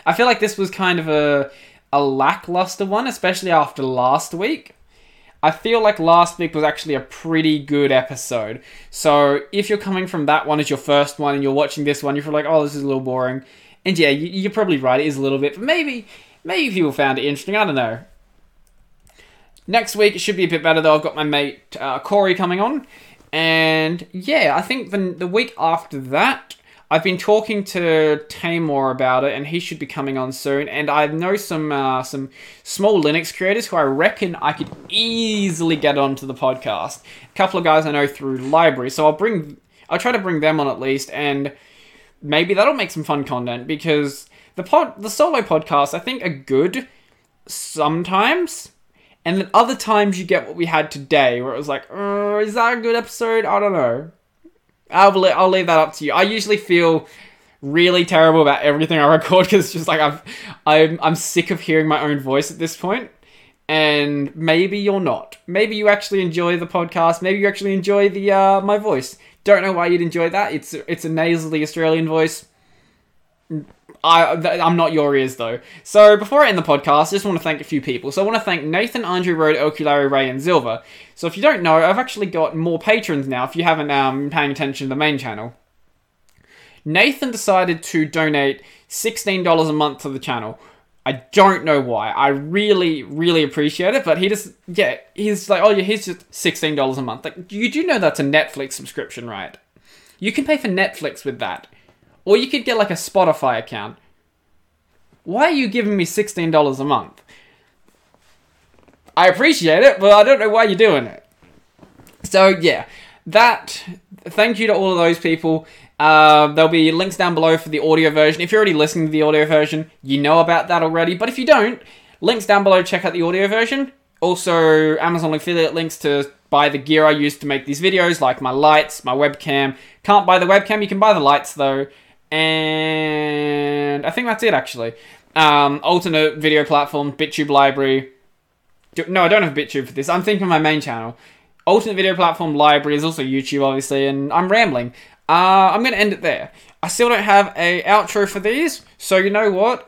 I feel like this was kind of a a lackluster one, especially after last week. I feel like last week was actually a pretty good episode. So if you're coming from that one as your first one and you're watching this one, you're like, oh, this is a little boring. And yeah, you, are probably right, it is a little bit, but maybe maybe people found it interesting. I don't know. Next week it should be a bit better though. I've got my mate uh, Corey coming on, and yeah, I think the the week after that I've been talking to Tamor about it, and he should be coming on soon. And I know some uh, some small Linux creators who I reckon I could easily get onto the podcast. A couple of guys I know through LBRY, so I'll bring I'll try to bring them on at least, and maybe that'll make some fun content because the pod the solo podcasts I think are good sometimes. And then other times you get what we had today, where it was like, uh, is that a good episode? I don't know. I'll I'll leave that up to you. I usually feel really terrible about everything I record because it's just like I've I'm I'm sick of hearing my own voice at this point. And maybe you're not. Maybe you actually enjoy the podcast. Maybe you actually enjoy the uh, my voice. Don't know why you'd enjoy that. It's it's a nasally Australian voice. I, I'm not your ears though. So before I end the podcast, I just want to thank a few people. So I want to thank Nathan, Andrew, Road, Oculary, Ray, and Zilver. So if you don't know, I've actually got more patrons now. If you haven't um, paying attention to the main channel, Nathan decided to donate sixteen dollars a month to the channel. I don't know why. I really, really appreciate it, but he just yeah, he's like, oh yeah, here's just sixteen dollars a month. Like you do know that's a Netflix subscription, right? You can pay for Netflix with that. Or you could get like a Spotify account. Why are you giving me $16 a month? I appreciate it, but I don't know why you're doing it. So, yeah, that. Thank you to all of those people. Uh, there'll be links down below for the audio version. If you're already listening to the audio version, you know about that already. But if you don't, links down below check out the audio version. Also, Amazon affiliate links to buy the gear I use to make these videos, like my lights, my webcam. Can't buy the webcam, you can buy the lights though and I think that's it actually. Um, alternate video platform, BitTube LBRY. No, I don't have BitTube for this. I'm thinking my main channel. Alternate video platform LBRY is also YouTube, obviously, and I'm rambling. Uh, I'm going to end it there. I still don't have a outro for these, so you know what?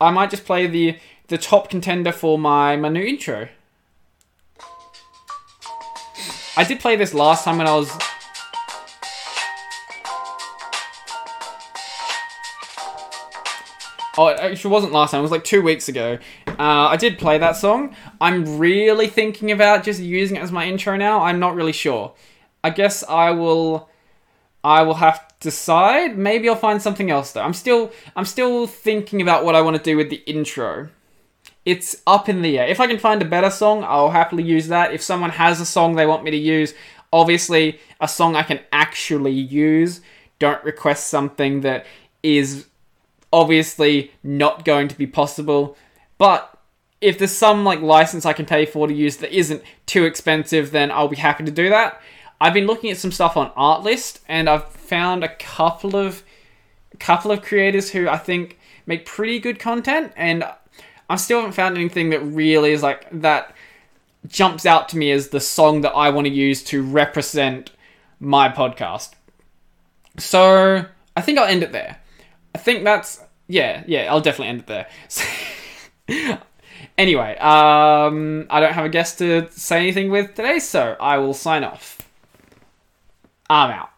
I might just play the the top contender for my, my new intro. I did play this last time when I was Oh, it actually wasn't last time. It was like two weeks ago. Uh, I did play that song. I'm really thinking about just using it as my intro now. I'm not really sure. I guess I will. I will have to decide. Maybe I'll find something else though. I'm still. I'm still thinking about what I want to do with the intro. It's up in the air. If I can find a better song, I'll happily use that. If someone has a song they want me to use, obviously a song I can actually use. Don't request something that is obviously not going to be possible. But if there's some like license I can pay for to use that isn't too expensive, then I'll be happy to do that. I've been looking at some stuff on Artlist, and I've found a couple of couple of creators who I think make pretty good content, and I still haven't found anything that really is like that jumps out to me as the song that I want to use to represent my podcast. So I think I'll end it there. I think that's yeah, yeah. I'll definitely end it there. anyway, um, I don't have a guest to say anything with today, so I will sign off. I'm out.